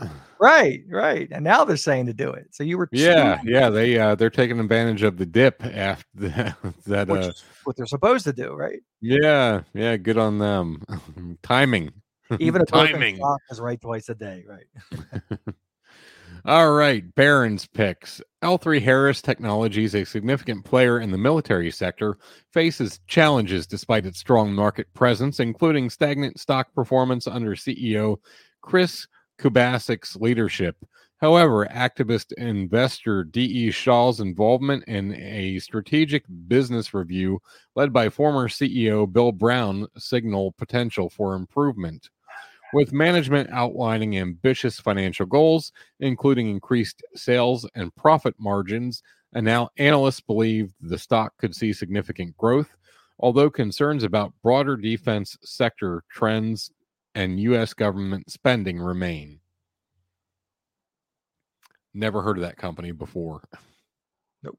[SPEAKER 1] Right, right. And now they're saying to do it. So you were
[SPEAKER 2] Yeah,
[SPEAKER 1] cheating,
[SPEAKER 2] yeah. They uh, they're taking advantage of the dip after that. that
[SPEAKER 1] which
[SPEAKER 2] uh,
[SPEAKER 1] is what they're supposed to do, right?
[SPEAKER 2] yeah, yeah. Good on them. Timing.
[SPEAKER 1] Even a
[SPEAKER 2] timing.
[SPEAKER 1] is right twice a day, right?
[SPEAKER 2] All right, Barron's picks. L3Harris Technologies, a significant player in the military sector, faces challenges despite its strong market presence, including stagnant stock performance under CEO Chris Kubasik's leadership. However, activist investor D.E. Shaw's involvement in a strategic business review led by former CEO Bill Brown signal potential for improvement. With management outlining ambitious financial goals, including increased sales and profit margins, and now analysts believe the stock could see significant growth, although concerns about broader defense sector trends and U.S. government spending remain. Never heard of that company before.
[SPEAKER 1] Nope.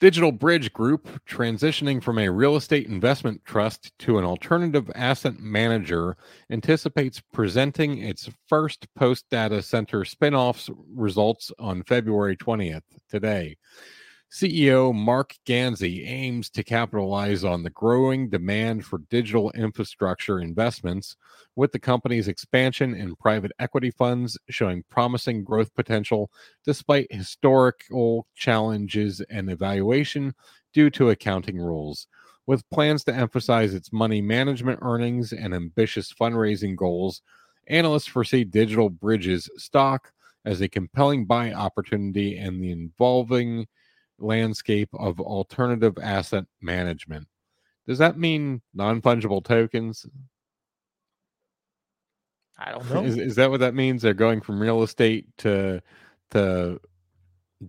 [SPEAKER 2] DigitalBridge Group, transitioning from a real estate investment trust to an alternative asset manager, anticipates presenting its first post data center spin-offs results on February 20th, today. CEO Marc Ganzi aims to capitalize on the growing demand for digital infrastructure investments, with the company's expansion in private equity funds showing promising growth potential despite historical challenges and evaluation due to accounting rules. With plans to emphasize its money management earnings and ambitious fundraising goals, analysts foresee DigitalBridges stock as a compelling buy opportunity and the involving landscape of alternative asset management. Does that mean non fungible tokens?
[SPEAKER 1] I don't know.
[SPEAKER 2] Is, is that what that means? They're going from real estate to to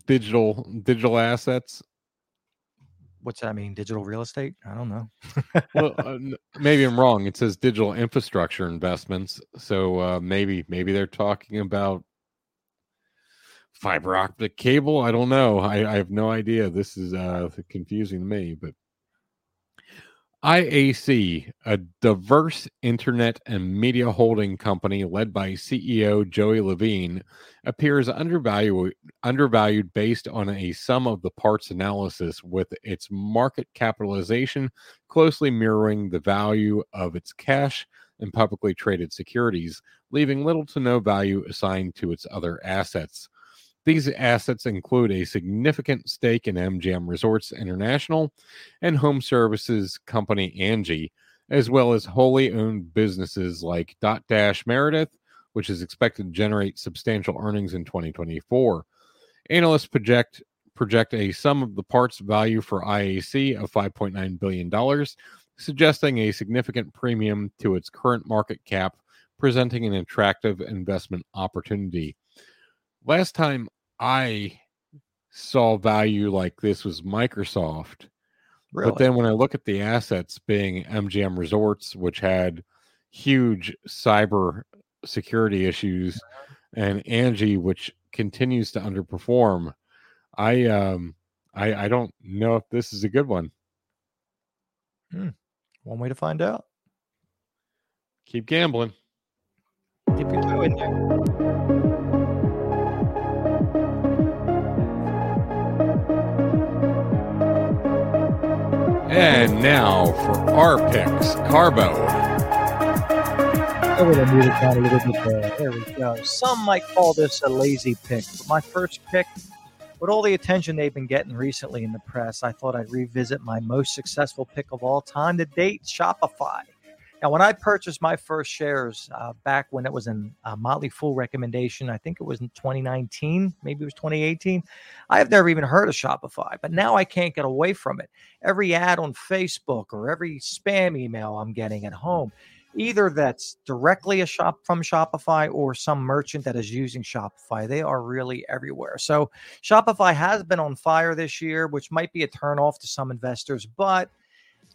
[SPEAKER 2] digital digital assets.
[SPEAKER 1] What's that mean? Digital real estate? I don't know.
[SPEAKER 2] Well, uh, maybe I'm wrong. It says digital infrastructure investments, so uh, maybe maybe they're talking about fiber optic cable. I don't know. I, I have no idea. This is uh, confusing to me, but IAC, a diverse internet and media holding company led by CEO Joey Levin, appears undervalued, undervalued based on a sum of the parts analysis, with its market capitalization closely mirroring the value of its cash and publicly traded securities, leaving little to no value assigned to its other assets. These assets include a significant stake in MGM Resorts International and home services company Angie, as well as wholly owned businesses like Dotdash Meredith, which is expected to generate substantial earnings in 2024. Analysts project project a sum of the parts value for IAC of 5.9 billion dollars, suggesting a significant premium to its current market cap, presenting an attractive investment opportunity. Last time I saw value like this was Microsoft.
[SPEAKER 1] Really?
[SPEAKER 2] But then when I look at the assets being MGM Resorts, which had huge cyber security issues, and Angie, which continues to underperform, I um I I don't know if this is a good one. Hmm.
[SPEAKER 1] One way to find out.
[SPEAKER 2] Keep gambling.
[SPEAKER 1] Keep your toe in there.
[SPEAKER 2] And now for our picks, Carbo.
[SPEAKER 1] There. There we go. Some might call this a lazy pick, but my first pick, with all the attention they've been getting recently in the press, I thought I'd revisit my most successful pick of all time to date, Shopify. Now, when I purchased my first shares uh, back when it was in uh, Motley Fool recommendation, I think it was in 2019, maybe it was 2018. I have never even heard of Shopify, but now I can't get away from it. Every ad on Facebook or every spam email I'm getting at home, either that's directly a shop from Shopify or some merchant that is using Shopify. They are really everywhere. So Shopify has been on fire this year, which might be a turnoff to some investors, but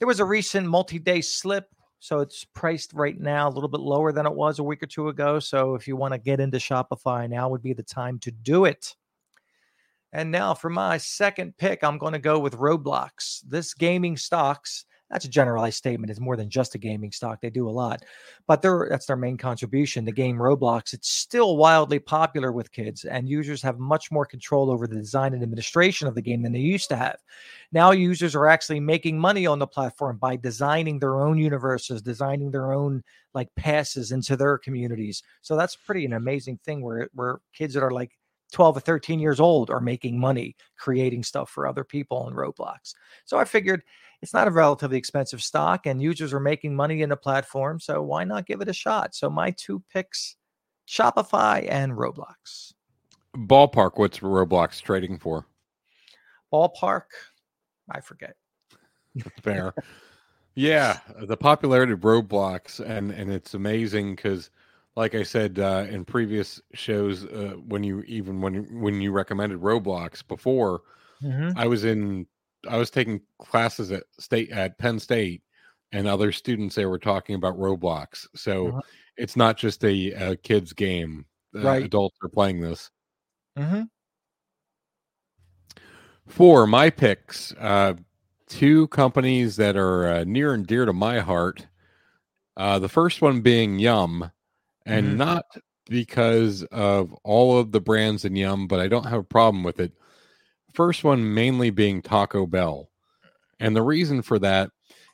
[SPEAKER 1] there was a recent multi-day slip. So it's priced right now a little bit lower than it was a week or two ago. So if you want to get into Shopify, now would be the time to do it. And now for my second pick, I'm going to go with Roblox. This gaming stocks, that's a generalized statement. It's more than just a gaming stock. They do a lot, but they're, that's their main contribution. The game Roblox, it's still wildly popular with kids, and users have much more control over the design and administration of the game than they used to have. Now, users are actually making money on the platform by designing their own universes, designing their own like passes into their communities. So that's pretty an amazing thing where where kids that are like 12 or 13 years old are making money creating stuff for other people on Roblox. So I figured it's not a relatively expensive stock and users are making money in the platform. So why not give it a shot? So my two picks Shopify and Roblox.
[SPEAKER 2] Ballpark, what's Roblox trading for?
[SPEAKER 1] Ballpark, I forget.
[SPEAKER 2] Fair. yeah, the popularity of Roblox and and it's amazing because, like I said uh, in previous shows, uh, when you even when when you recommended Roblox before,
[SPEAKER 1] Mhm.
[SPEAKER 2] I was in I was taking classes at state at Penn State, and other students there were talking about Roblox. So
[SPEAKER 1] Uh-huh.
[SPEAKER 2] it's not just a, a kids game. Uh, Adults are playing this.
[SPEAKER 1] Mhm.
[SPEAKER 2] For my picks, uh, two companies that are uh, near and dear to my heart. Uh, the first one being Yum, and
[SPEAKER 1] Mhm.
[SPEAKER 2] not because of all of the brands in Yum, but I don't have a problem with it. First one mainly being Taco Bell. And the reason for that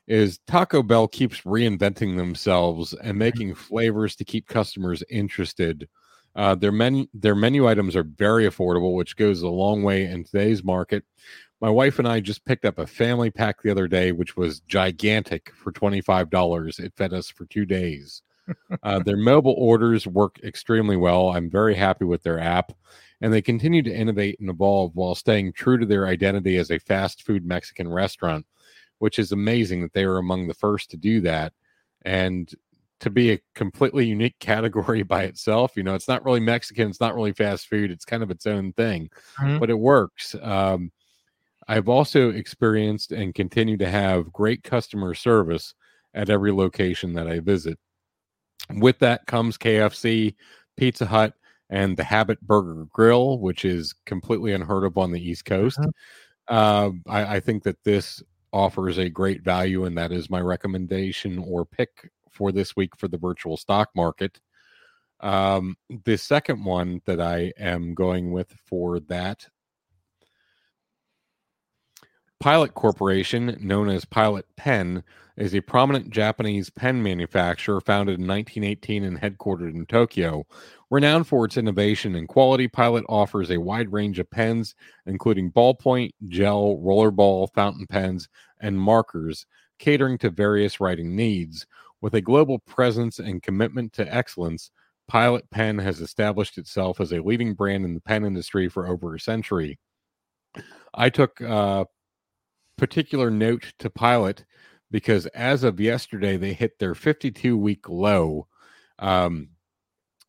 [SPEAKER 2] is Taco Bell keeps reinventing themselves and making flavors to keep customers interested. Uh, their menu their menu items are very affordable, which goes a long way in today's market. My wife and I just picked up a family pack the other day, which was gigantic for twenty five dollars. It fed us for two days. uh, their mobile orders work extremely well. I'm very happy with their app, and they continue to innovate and evolve while staying true to their identity as a fast food Mexican restaurant, which is amazing that they were among the first to do that. And to be a completely unique category by itself. You know, it's not really Mexican, it's not really fast food, it's kind of its own thing,
[SPEAKER 1] Mhm.
[SPEAKER 2] but it works. Um, I've also experienced and continue to have great customer service at every location that I visit. With that comes KFC, Pizza Hut, and the Habit Burger Grill, which is completely unheard of on the East Coast. Uh, I, I think that this offers a great value, and that is my recommendation or pick for this week for the virtual stock market. Um, the second one that I am going with for that Pilot Corporation, known as Pilot Pen, is a prominent Japanese pen manufacturer founded in 1918 and headquartered in Tokyo. Renowned for its innovation and quality, Pilot offers a wide range of pens, including ballpoint, gel, rollerball, fountain pens, and markers, catering to various writing needs. With a global presence and commitment to excellence, Pilot Pen has established itself as a leading brand in the pen industry for over a century. I took uh, particular note to Pilot because as of yesterday, they hit their 52 week low, um,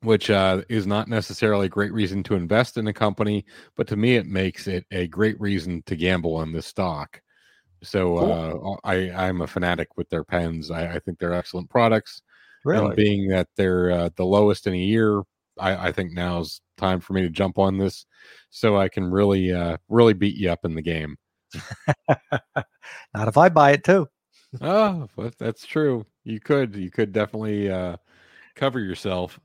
[SPEAKER 2] which uh, is not necessarily a great reason to invest in a company, but to me, it makes it a great reason to gamble on this stock. So uh, I, I'm a fanatic with their pens. I, I think they're excellent products.
[SPEAKER 1] Really?
[SPEAKER 2] And being that they're uh, the lowest in a year, I, I think now's time for me to jump on this so I can really, uh, really beat you up in the game.
[SPEAKER 1] Not if I buy it too.
[SPEAKER 2] oh, but that's true. You could, you could definitely uh, cover yourself.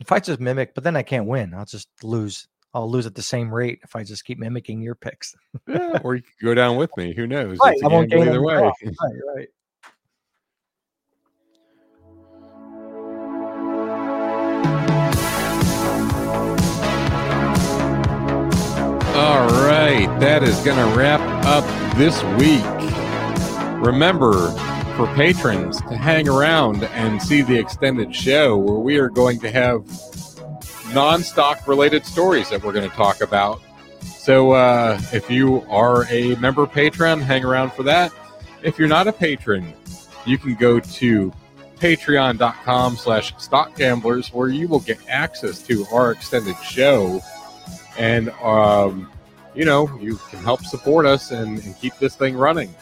[SPEAKER 1] If I just mimic, but then I can't win. I'll just lose. I'll lose at the same rate if I just keep mimicking your picks.
[SPEAKER 2] Yeah, or you could go down with me. Who knows?
[SPEAKER 1] Right, I won't gain
[SPEAKER 2] either way.
[SPEAKER 1] Right, right.
[SPEAKER 2] That is going to wrap up this week. Remember, for patrons to hang around and see the extended show where we are going to have non-stock related stories that we're going to talk about. So uh, if you are a member patron, hang around for that. If you're not a patron, you can go to patreon.com slash stock gamblers where you will get access to our extended show and um, you know you can help support us and, and keep this thing running.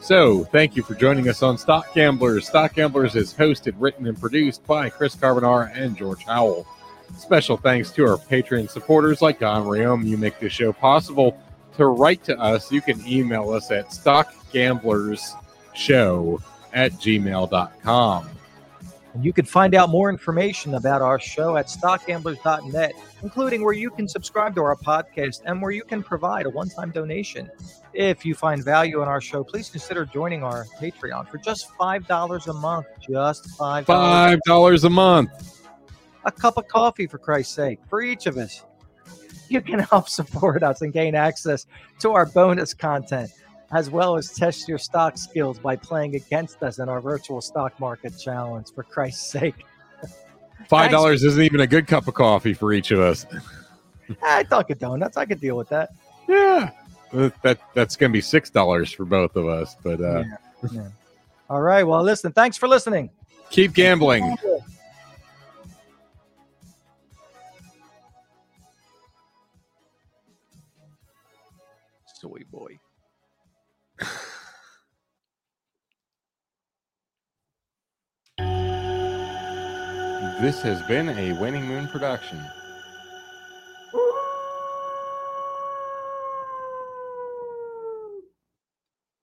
[SPEAKER 2] So thank you for joining us on stock gamblers. Stock gamblers is hosted written and produced by chris carbonara and george howell. Special thanks to our patreon supporters like don Rayom. you make this show possible. To write to us you can email us at stockgamblersshow at gmail.com
[SPEAKER 1] And you can find out more information about our show at stockgamblers.net, including where you can subscribe to our podcast and where you can provide a one time donation. If you find value in our show, please consider joining our Patreon for just $5 a month. Just $5.
[SPEAKER 2] five dollars a month
[SPEAKER 1] A cup of coffee, for Christ's sake, for each of us. You can help support us and gain access to our bonus content, as well as test your stock skills by playing against us in our virtual stock market challenge, for Christ's sake.
[SPEAKER 2] five dollars isn't even a good cup of coffee for each of us
[SPEAKER 1] I Dunkin' Donuts. I could deal with that.
[SPEAKER 2] Yeah, that that's gonna be six dollars for both of us. But uh,
[SPEAKER 1] Yeah, yeah. All right. Well, listen. Thanks for listening.
[SPEAKER 2] keep gambling.
[SPEAKER 1] Soy boy.
[SPEAKER 2] This has been a Winning Moon production.